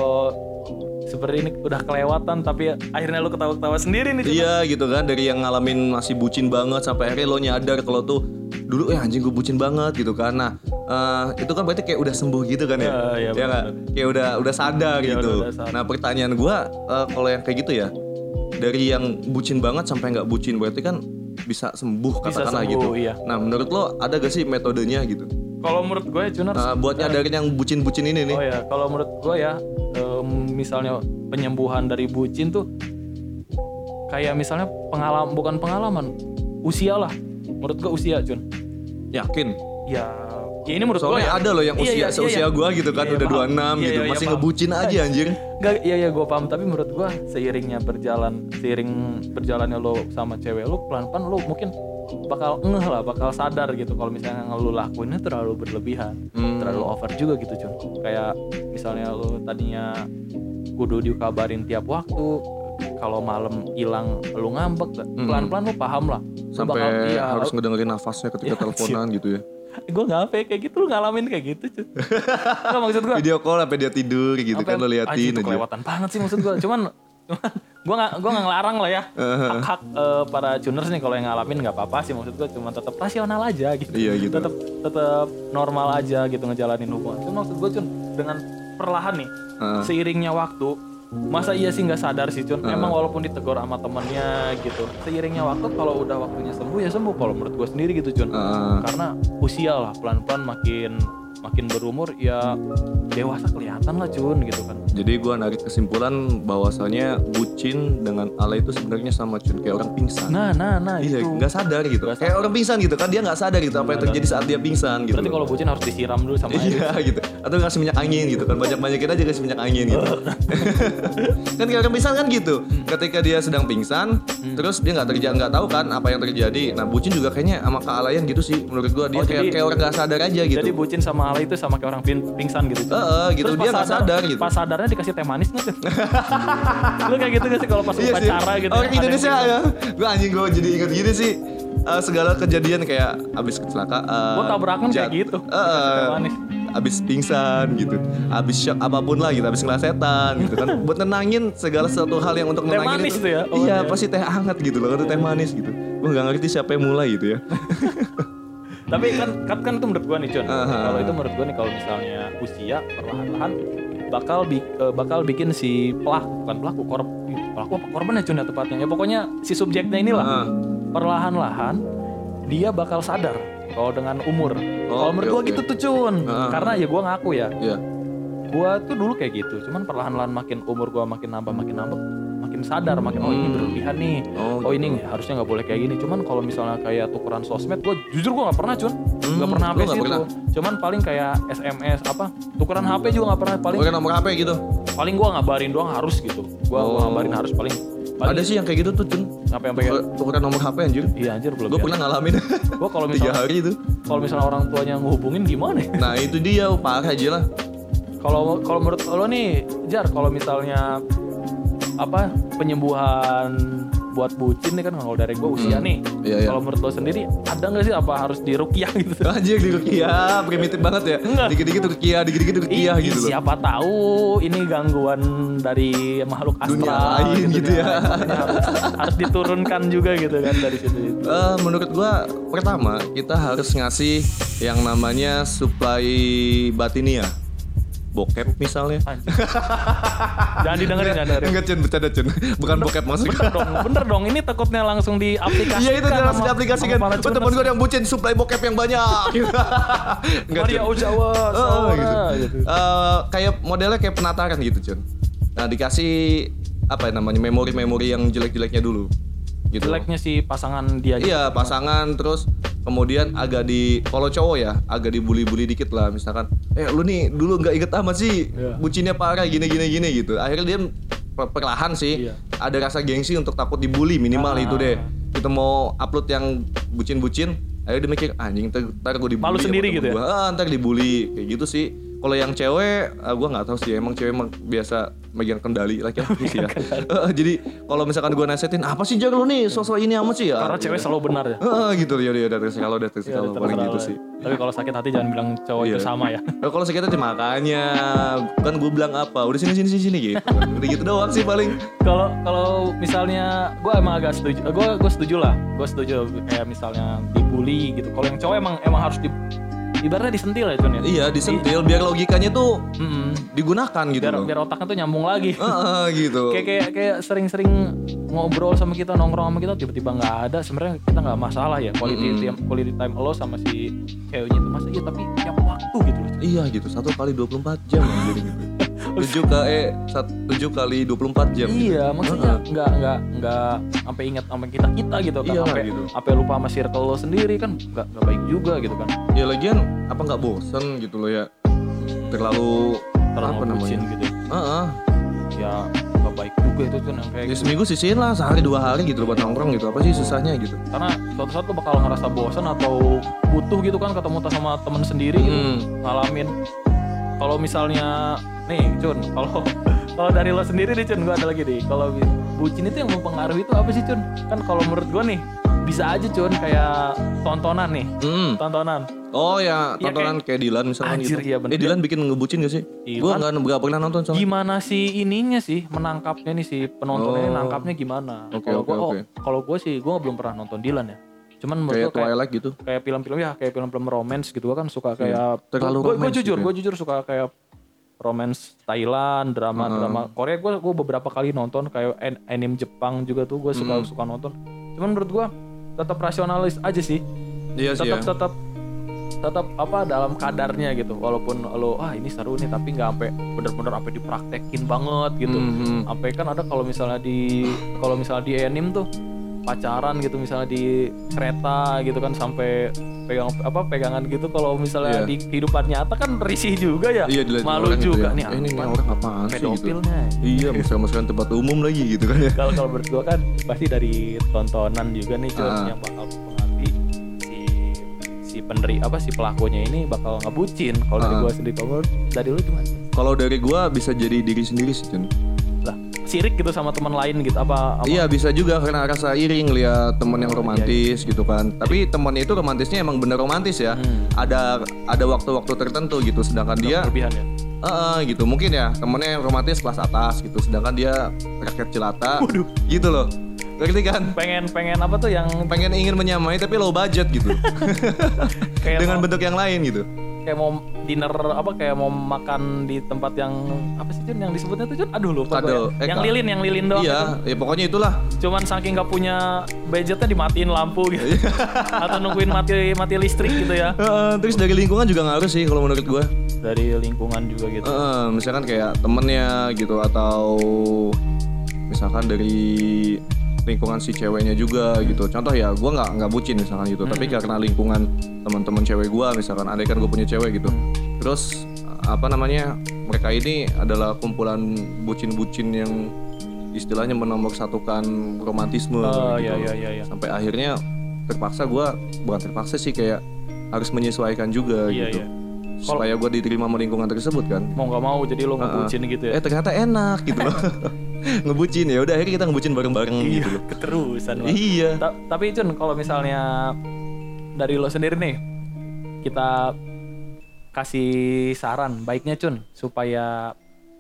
seperti ini udah kelewatan tapi akhirnya lo ketawa-ketawa sendiri nih. Cun. Iya gitu kan dari yang ngalamin masih bucin banget sampai akhirnya lo nyadar kalau tuh dulu eh anjing gue bucin banget gitu kan. Nah eh, itu kan berarti kayak udah sembuh gitu kan ya? Iya, iya, ya nggak? Kayak udah udah sadar Iya, gitu. udah- udah sadar. Nah pertanyaan gue eh, kalau yang kayak gitu ya dari yang bucin banget sampai nggak bucin berarti kan bisa sembuh Bisa katakanlah sembuh, gitu. iya. Nah menurut lo ada gak sih metodenya gitu? Kalau menurut gue cuner Nah, buat nyadarin yang bucin-bucin ini nih. Oh ya, kalau menurut gue ya, em, misalnya penyembuhan dari bucin tuh kayak misalnya pengalaman bukan pengalaman, usia lah. Menurut gue usia, Jun. Yakin? Ya, ya ini menurut gue Soalnya ya. ada loh yang Iya, usia iya, seusia iya. gue gitu kan Iya, udah paham. 26 Iya, gitu iya, iya, masih paham. ngebucin aja anjir. Gak, iya iya gue paham. Tapi menurut gue seiringnya berjalan, seiring berjalannya lo sama cewek lo pelan-pelan lo mungkin bakal ngeh lah, bakal sadar gitu kalau misalnya yang lo lakuinnya terlalu berlebihan, Hmm. terlalu over juga gitu Jun. Kayak misalnya lo tadinya kudu dikabarin tiap waktu, kalau malam hilang lo ngambek, pelan-pelan lo paham lah. Hmm. sampai bakal- iya, harus ngedengerin nafasnya ketika Iya, teleponan gitu ya. gue nggak kayak gitu lo ngalamin kayak gitu cuy <laughs> nggak maksud gue Video call sampai dia tidur gitu kan lo liatin itu aja. kelewatan banget sih maksud gue cuman cuman gue nggak gue nggak ngelarang lah ya. Hak hak eh, para tuners nih kalau yang ngalamin nggak apa-apa sih maksud gue cuma tetap rasional aja gitu. Iya, gitu. tetap tetap normal aja gitu ngejalanin hubungan. Cuma maksud gue cun dengan perlahan nih Heeh. seiringnya waktu masa iya sih nggak sadar sih cun? Emang walaupun ditegur sama temennya gitu seiringnya waktu kalau udah waktunya sembuh ya sembuh. Kalau menurut gue sendiri gitu cun. Heeh. karena usia lah pelan-pelan makin makin berumur ya dewasa kelihatan lah cun gitu kan Jadi gua narik kesimpulan bahwasanya bucin dengan Allah itu sebenarnya sama cun kayak orang pingsan. nah nah nah Iya, itu nggak sadar gitu. Nggak Kayak orang pingsan gitu kan dia nggak sadar gitu apa yang terjadi saat dia pingsan gitu. berarti kalau bucin harus disiram dulu sama air Iya gitu. Atau ngasih minyak angin gitu kan. Banyak-banyakin aja kasih minyak angin gitu. <laughs> kan kayak orang pingsan kan gitu. Ketika dia sedang pingsan, terus dia nggak terjadi nggak tahu kan apa yang terjadi. Nah bucin juga kayaknya sama kealayan gitu sih menurut gua dia Oh, kayak jadi- kayak orang nggak sadar aja gitu. jadi bucin sama Allah itu sama kayak orang ping- pingsan gitu. Heeh, gitu. Terus Dia pas nggak sadar gitu. pas sadarnya dikasih teh manis nggak Cun? <laughs> lu kayak gitu gak sih kalau pas Iya sih. upacara gitu Orang ada Indonesia ya. Gue anjing gue jadi inget gini sih. Eh, segala kejadian kayak abis kecelakaan. Gua tabrakan kayak gitu. Manis. abis pingsan gitu. Abis shock apa pun lah gitu. Abis ngelasetan gitu kan. <laughs> Buat nenangin segala sesuatu hal yang untuk Teh nenangin manis itu. tuh ya? Oh, iya, iya. pasti teh hangat gitu loh. Kan teh manis gitu. Gue gak ngerti siapa yang mulai gitu ya. <laughs> tapi kan kan, kan itu menurut gua nih Cun Aha. kalau itu menurut gua nih kalau misalnya usia perlahan-lahan bakal bi- eh, bakal bikin si pelaku bukan pelaku korb pelaku apa korban ya Cun ya tepatnya ya pokoknya si subjeknya inilah Ah. perlahan-lahan dia bakal sadar kalau dengan umur kalau oke, menurut gua oke. gitu tuh Cun Ah. karena ya gua ngaku ya Iya. gua tuh dulu kayak gitu cuman perlahan-lahan makin umur gua makin nambah makin nambah makin sadar makin oh ini berlebihan nih Oh, oh ini harusnya nggak boleh kayak gini cuman kalau misalnya kayak tukeran sosmed gua jujur gua nggak pernah cun nggak Hmm, pernah HP sih pernah? tuh cuman paling kayak SMS apa tukeran HP juga nggak pernah paling Oke nomor HP gitu. paling gua ngabarin doang harus gitu gua Oh. ngabarin harus paling paling Ada sih yang kayak gitu tuh, Cun. apa yang Tukeran nomor HP anjir. iya anjir belum Gue ya. pernah ngalamin gua kalau <laughs> tiga misalnya hari itu. kalau misalnya orang tuanya ngehubungin gimana ya? Nah itu dia parah aja lah. Kalau kalau menurut lo nih, Jar, kalau misalnya apa penyembuhan buat bucin nih kan kalau dari gue usia nih. Iya, iya. Kalau menurut lo sendiri ada nggak sih apa harus dirukiah gitu? <laughs> Anjir di Rukia, primitif banget ya. Dikit-dikit Rukia, dikit-dikit Rukia Ih, gitu loh. Siapa tahu ini gangguan dari makhluk astral Dunia lain gitu dunia ya. harus, <laughs> harus diturunkan juga gitu kan dari situ. Eh, menurut gua pertama kita harus ngasih yang namanya supply batinia. Bokep misalnya. Jangan didengerin, jangan dengerin. Enggak Cun, bercanda Cun. Bukan bokep maksud Bener dong, bener dong. Ini takutnya langsung diaplikasikan. Iya itu langsung diaplikasikan. para Oh, temen gue yang bucin supply bokep yang banyak. <laughs> Enggak Maria Cun. Ojawa, Oh, Saura, gitu. gitu. Eh, kayak modelnya kayak penataran gitu Cun. Nah dikasih apa ya namanya memori-memori yang jelek-jeleknya dulu. Gitu. Jeleknya si pasangan dia gitu. Iya pasangan terus kemudian agak di kalau cowok ya agak dibully-bully dikit lah misalkan eh lu nih dulu nggak inget amat sih Iya. bucinnya parah gini gini gini gitu akhirnya dia per- perlahan sih Iya. ada rasa gengsi untuk takut dibully minimal Ah. itu deh kita mau upload yang bucin-bucin akhirnya dia mikir anjing ntar, ntar gue dibully Malu sama sendiri gitu ya? Ah, ntar dibully kayak gitu sih kalau yang cewek ah, gua nggak tahu sih emang cewek emang biasa megang kendali laki-laki sih ya jadi kalau misalkan gua nasehatin apa sih jago lu nih sosok ini amat sih ya Karena cewek selalu benar ya. Ah, gitu ya udah terserah lo udah terserah lo Iya, paling terserah gitu sih. Tapi kalau sakit hati jangan bilang cowok itu Iya. sama ya. Kalau sekitar sih makanya kan gue bilang apa udah sini sini sini sini gitu. Udah gitu doang sih paling. Kalau kalau misalnya gue emang agak setuju, gue gue setuju lah, gue setuju kayak misalnya dibully gitu. Kalau yang cowok emang emang harus di ibaratnya disentil ya Cun ya. Iya disentil biar logikanya tuh Mm-mm. digunakan gitu Biar loh. biar otaknya tuh nyambung lagi. Heeh, gitu. <laughs> kayak kayak kayak sering-sering ngobrol sama kita nongkrong sama kita tiba-tiba nggak ada sebenarnya kita nggak masalah ya quality time quality time lo sama si ceweknya itu masa iya tapi tiap waktu gitu loh Iya gitu satu kali 24 jam gitu. Tujuh kali eh sat- tujuh kali 24 jam. gitu. Iya, maksudnya nggak nggak nggak sampai ingat sama kita kita gitu kan, Iya, sampai gitu. sampai lupa sama circle lo sendiri kan nggak nggak baik juga gitu kan. Ya lagian apa nggak bosen gitu loh ya. Terlalu Terlalu apa namanya? gitu. Heeh. Ya nggak baik juga itu tuh yang kayak Ya gitu. seminggu sisihin lah sehari dua hari gitu loh buat nongkrong gitu. Apa sih susahnya gitu? Karena suatu saat lo bakal ngerasa bosan atau butuh gitu kan ketemu sama temen sendiri gitu, Hmm. ngalamin. Kalau misalnya nih Cun, kalau <laughs> kalau dari lo sendiri nih Cun, gue ada lagi nih. Kalau bucin itu yang mempengaruhi itu apa sih Cun? Kan kalau menurut gue nih bisa aja Cun kayak tontonan nih, Hmm. tontonan. Oh ya, Iya, tontonan kayak Dilan misalnya Anjir, gitu. iya bener. eh Dilan bikin ngebucin gak sih? Dilan- Gua nggak nggak pernah nonton soalnya. Gimana sih ininya sih menangkapnya nih si penontonnya ini Oh. nangkapnya gimana? Oke, Kalau oke, gua oh, oke. kalau gue sih gue belum pernah nonton Dilan ya. Cuman menurut Kayak kayak Twilight gitu. kayak film-film ya kayak film-film romance gitu kan suka kayak Iya, terlalu gue romance jujur gitu ya. gue jujur suka kayak romance Thailand drama drama Korea gue gue beberapa kali nonton kayak an- anime Jepang juga tuh gue suka suka nonton. Cuman menurut gue tetap rasionalis aja sih. Iya sih tetap ya. tetap tetap apa dalam kadarnya gitu. Walaupun lo ah ini seru nih tapi nggak sampai bener-bener sampai dipraktekin banget gitu. Mhm. sampai kan ada kalau misalnya di kalau misalnya di anime tuh pacaran gitu misalnya di kereta gitu kan sampai pegang apa pegangan gitu kalau misalnya Iya. di kehidupan nyata kan risih juga ya Iya malu gitu juga ya. nih Eh, ini apaan orang apaan sih gitu. pedofilnya Iya, mesra-mesraan tempat umum lagi gitu kan ya. kalau kalau gua kan pasti dari tontonan juga nih Cun, Ah. yang bakal mempengaruhi si si penderi apa si pelakunya ini bakal ngebucin kalau dari Ah. gua sendiri kalau dari lu gimana Kalau dari gua bisa jadi diri sendiri sih. Sirik gitu sama teman lain gitu apa, apa Iya bisa juga karena rasa iri ngeliat temen yang Oh, iya, romantis gitu kan. Tapi temen itu romantisnya emang bener romantis ya. Hmm. Ada ada waktu-waktu tertentu gitu. Sedangkan dia berlebihan ya Eh, eh, gitu mungkin ya temennya yang romantis kelas atas gitu. Sedangkan dia rakyat jelata. Gitu loh. Ngerti kan? pengen pengen apa tuh yang Pengen ingin menyamai tapi low budget gitu. <laughs> Dengan bentuk yang lain gitu. Kayak mau dinner apa kayak mau makan di tempat yang apa sih Jun yang disebutnya tuh Jun aduh lupa gue Kadel. ya. Eh, yang lilin yang lilin doang Iya, gitu. ya pokoknya itulah. cuman saking nggak punya budgetnya dimatiin lampu gitu Iya. <laughs> atau nungguin mati mati listrik gitu ya Heeh, terus dari lingkungan juga ngaruh sih kalau menurut gua. dari lingkungan juga gitu Heeh, misalkan kayak temennya gitu atau misalkan dari lingkungan si ceweknya juga gitu. Contoh ya, gua nggak nggak bucin misalkan gitu, tapi karena lingkungan teman-teman cewek gua misalkan, andai kan gue punya cewek gitu. Terus apa namanya? Mereka ini adalah kumpulan bucin-bucin yang istilahnya menomor satukan romantisme oh gitu. iya iya iya iya Sampai akhirnya terpaksa gua bukan terpaksa sih kayak harus menyesuaikan juga Iya, gitu. iya. Supaya gua diterima sama lingkungan tersebut kan mau nggak mau jadi lo ngebucin gitu ya eh ternyata enak gitu loh <laughs> ngebucin ya udah akhirnya kita ngebucin bareng-bareng iya gitu loh. keterusan banget. iya. Ta- tapi Jun kalau misalnya dari lo sendiri nih kita kasih saran baiknya Cun supaya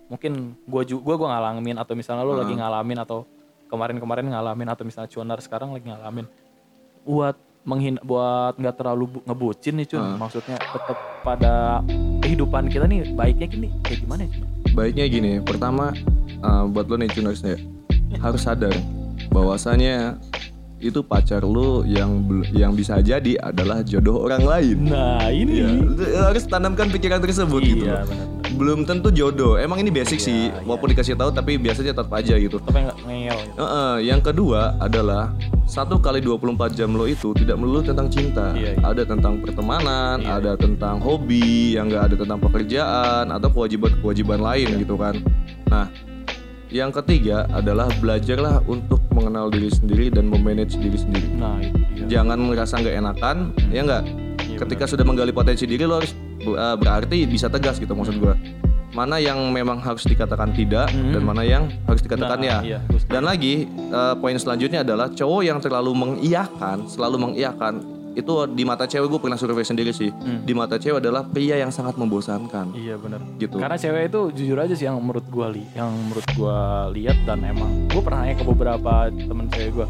mungkin gua juga gua gua ngalamin atau misalnya lo lagi ngalamin atau kemarin-kemarin ngalamin atau misalnya cuanar sekarang lagi ngalamin buat menghina buat nggak terlalu bu- ngebucin nih Cun. Maksudnya tetap pada kehidupan kita nih baiknya gini kayak gimana ya Cun? baiknya gini pertama eh, buat lo nih Cuners ya harus sadar bahwasanya itu pacar lu yang yang bisa jadi adalah jodoh orang lain nah ini Iya, lu harus tanamkan pikiran tersebut gitu iya loh. benar belum tentu jodoh emang ini basic sih walaupun dikasih tahu tapi biasanya tetap aja gitu tapi nggak ngeyel gitu. Heeh, yang kedua adalah satu kali 24 jam lo itu tidak melulu tentang cinta. Iya, iya. Ada tentang pertemanan, ada tentang hobi, yang enggak ada tentang pekerjaan atau kewajiban-kewajiban lain Iya. gitu kan. Nah, yang ketiga adalah belajarlah untuk mengenal diri sendiri dan memanage diri sendiri. nah itu dia Jangan merasa nggak enakan, ya enggak. Iya, Ketika sudah menggali potensi diri lo harus uh, berarti bisa tegas gitu maksud gua. Mana yang memang harus dikatakan tidak dan mana yang harus dikatakan Hmm. Nah, ya. iya. Dan lagi eh, poin selanjutnya adalah cowok yang terlalu mengiyakan, selalu mengiyakan itu di mata cewek gue pernah survei sendiri sih. Di mata cewek adalah pria yang sangat membosankan. Iya benar. Gitu. Karena cewek itu jujur aja sih yang menurut gua li, yang menurut gua lihat dan emang gua pernah nanya ke beberapa temen cewek gua.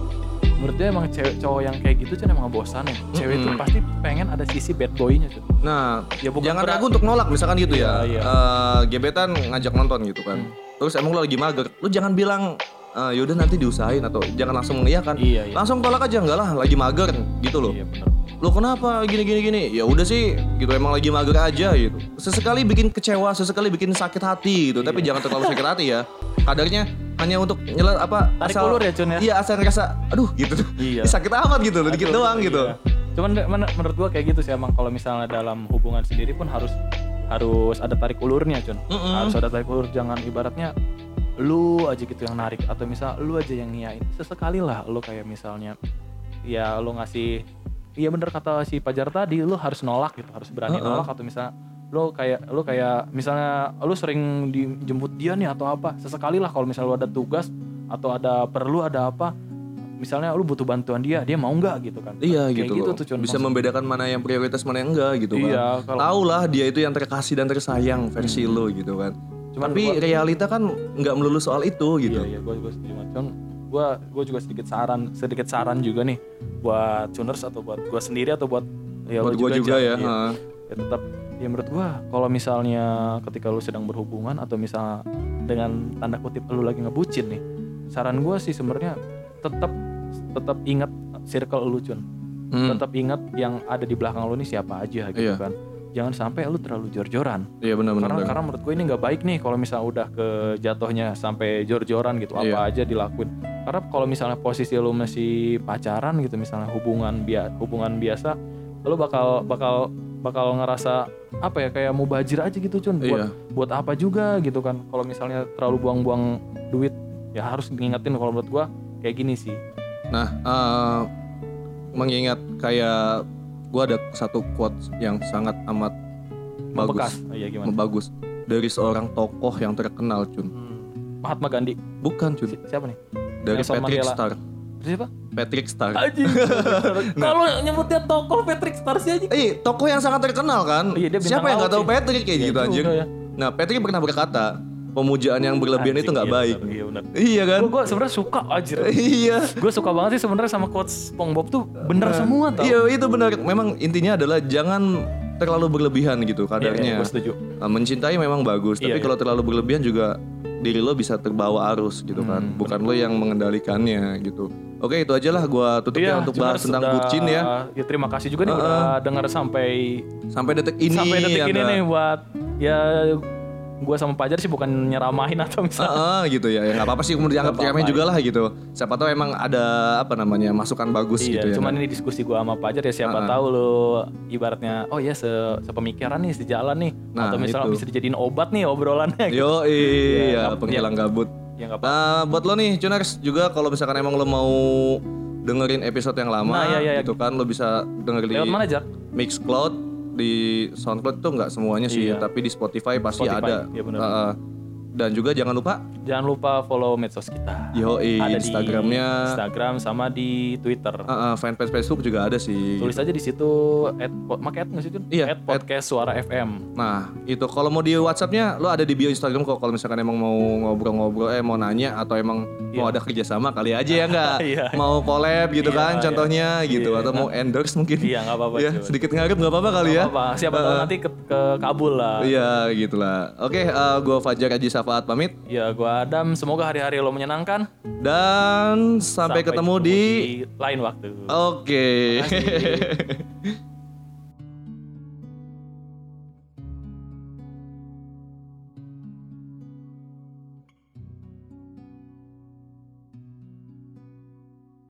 Menurut dia emang cewek cowok yang kayak gitu kan emang ngebosanin. Cewek itu pasti pengen ada sisi bad boy-nya tuh. Nah, Ya, bukan jangan ragu untuk nolak misalkan gitu ya. Iya, iya. Eh, gebetan ngajak nonton gitu kan. Terus emang lo lagi mager, lu jangan bilang "Eh, yaudah nanti diusahain atau jangan langsung mengiyakan. Iya, iya. Langsung tolak aja enggak lah, lagi mager gitu loh. Iya. Lo kenapa? Gini gini gini. Ya udah sih gitu. Emang lagi mager aja gitu. Sesekali bikin kecewa sesekali bikin sakit hati gitu. Tapi Iya. jangan terlalu sakit hati ya. Kadarnya hanya untuk nyela apa Tarik ulur ya, Cun, ya? iya asal ngerasa aduh gitu. Iya. Ih, sakit amat gitu. Loh dikit doang gitu. iya. Cuman de- men- menurut gua kayak gitu sih emang. Kalau misalnya dalam hubungan sendiri pun harus harus ada tarik ulurnya, Cun. Harus ada tarik ulur. Jangan ibaratnya lu aja gitu yang narik. Atau misal lu aja yang ngiyain. Sesekali lah lu kayak misalnya ya lu ngasih iya bener kata si Pajar tadi lu harus nolak gitu, harus berani nolak atau misal lu kayak lu kayak misalnya lu sering dijemput dia nih atau apa sesekali lah kalau misalnya lu ada tugas atau ada perlu ada apa misalnya lu butuh bantuan dia dia mau nggak gitu kan Iya Kayak gitu, gitu tuh, Cun. Bisa membedakan mana yang prioritas mana yang enggak gitu kan. Iya, kalau- Tahu lah dia itu yang terkasih dan tersayang versi lo gitu kan. Cuman Tapi gua- realita kan nggak melulu soal itu gitu. Iya, iya, gue gue setuju. Cuman gue gue juga sedikit saran, sedikit saran juga nih buat tuners atau buat gue sendiri atau buat ya Buat gua juga Jan. ya, ha. Ya tetap ya menurut gue kalau misalnya ketika lu sedang berhubungan atau misalnya dengan tanda kutip lu lagi ngebucin nih, saran gue sih sebenarnya tetap tetap ingat circle lu cun. Hmm. Tetap ingat yang ada di belakang lu nih siapa aja gitu Iya. kan. Jangan sampai lu terlalu jor-joran. Iya benar-benar. karena karena menurut gue ini nggak baik nih kalau misalnya udah ke jatuhnya sampai jor-joran gitu Iya. apa aja dilakuin karena kalau misalnya posisi lu masih pacaran gitu misalnya hubungan bia hubungan biasa lu bakal bakal bakal ngerasa apa ya kayak mau bajir aja gitu cun buat Iya. buat apa juga gitu kan kalau misalnya terlalu buang-buang duit ya harus ngingetin kalau menurut gua kayak gini sih Nah, eh, mengingat kayak gua ada satu quote yang sangat amat bagus, iya gimana bagus dari seorang tokoh yang terkenal, Cun. Hmm. Mahatma Gandhi Bukan, Cun. Si- siapa nih Dari Nelson Patrick Mandela. Star. siapa Patrick Star. Anjing. <laughs> Kalau nyebutnya tokoh Patrick Star sih aja. Eh, tokoh yang sangat terkenal kan? Iya, dia Siapa yang nggak tahu. Patrick kayak Iya gitu anjir? juga ya. Nah, Patrick pernah berkata, pemujaan yang berlebihan itu Anjing, nggak iya baik. benar, Iya benar. Iya kan? Gue sebenarnya suka anjir. <laughs> Iya. gue suka banget sih sebenarnya sama quotes SpongeBob tuh bener semua tau. Iya itu benar. Memang intinya adalah jangan terlalu berlebihan gitu Iya, iya, kadarnya. gue setuju. Nah, mencintai memang bagus, tapi Iya, kalau terlalu berlebihan juga diri lo bisa terbawa arus gitu kan. Hmm, Bukan lo yang mengendalikannya gitu. Oke, itu aja lah gua tutup ya untuk bahas tentang udah- bucin ya. Ya terima kasih juga nih udah dengar sampai Sampai detik ini sampai detik ya ini nih buat ya gue sama Pajar sih bukan nyeramahin atau misalnya Heeh, gitu ya. Ya nggak apa-apa sih kemudian dianggap remeh apa-apa, juga lah gitu. Siapa tahu emang ada apa namanya masukan bagus Iya, gitu ya. cuman ini diskusi gua sama Pajar ya siapa tahu lo ibaratnya oh ya se sepemikiran nih sejalan nih Nah, atau misalnya itu. bisa dijadiin obat nih obrolannya gitu. Yo, iya, nggak- penghilang gabut. Ya nggak apa. Nah, buat lo nih, Juners juga kalau misalkan emang lo mau dengerin episode yang lama Nah, iya, iya. gitu kan, lo bisa denger di Lewat mana Jar? Mixcloud, di SoundCloud tuh nggak semuanya sih, Iya. tapi di Spotify pasti Spotify, ada. iya benar. Heeh. Dan juga jangan lupa Jangan lupa follow medsos kita. yo Ada Instagramnya, di Instagram sama di Twitter. Heeh, fanpage Facebook juga ada sih. Tulis aja di situ at, make at nggak sih? Iya, At podcast suara FM. Nah, itu kalau mau di WhatsAppnya lo ada di bio Instagram kok kalau misalkan emang mau ngobrol-ngobrol eh mau nanya atau emang mau ada kerjasama kali aja ya <laughs> enggak? Iya. Mau collab gitu Iya, kan iya. contohnya gitu Iya. atau mau endorse mungkin. Iya nggak apa-apa. ya, sedikit ngarep nggak apa-apa kali ya. Apa? Siapa tahu nanti ke, ke Kabul lah. Iya, gitulah. Oke, eh, gua Fajar Haji Safaat pamit Ya gua Adam. Semoga hari-hari lo menyenangkan. dan sampai, ketemu di di lain waktu. Oke. <laughs>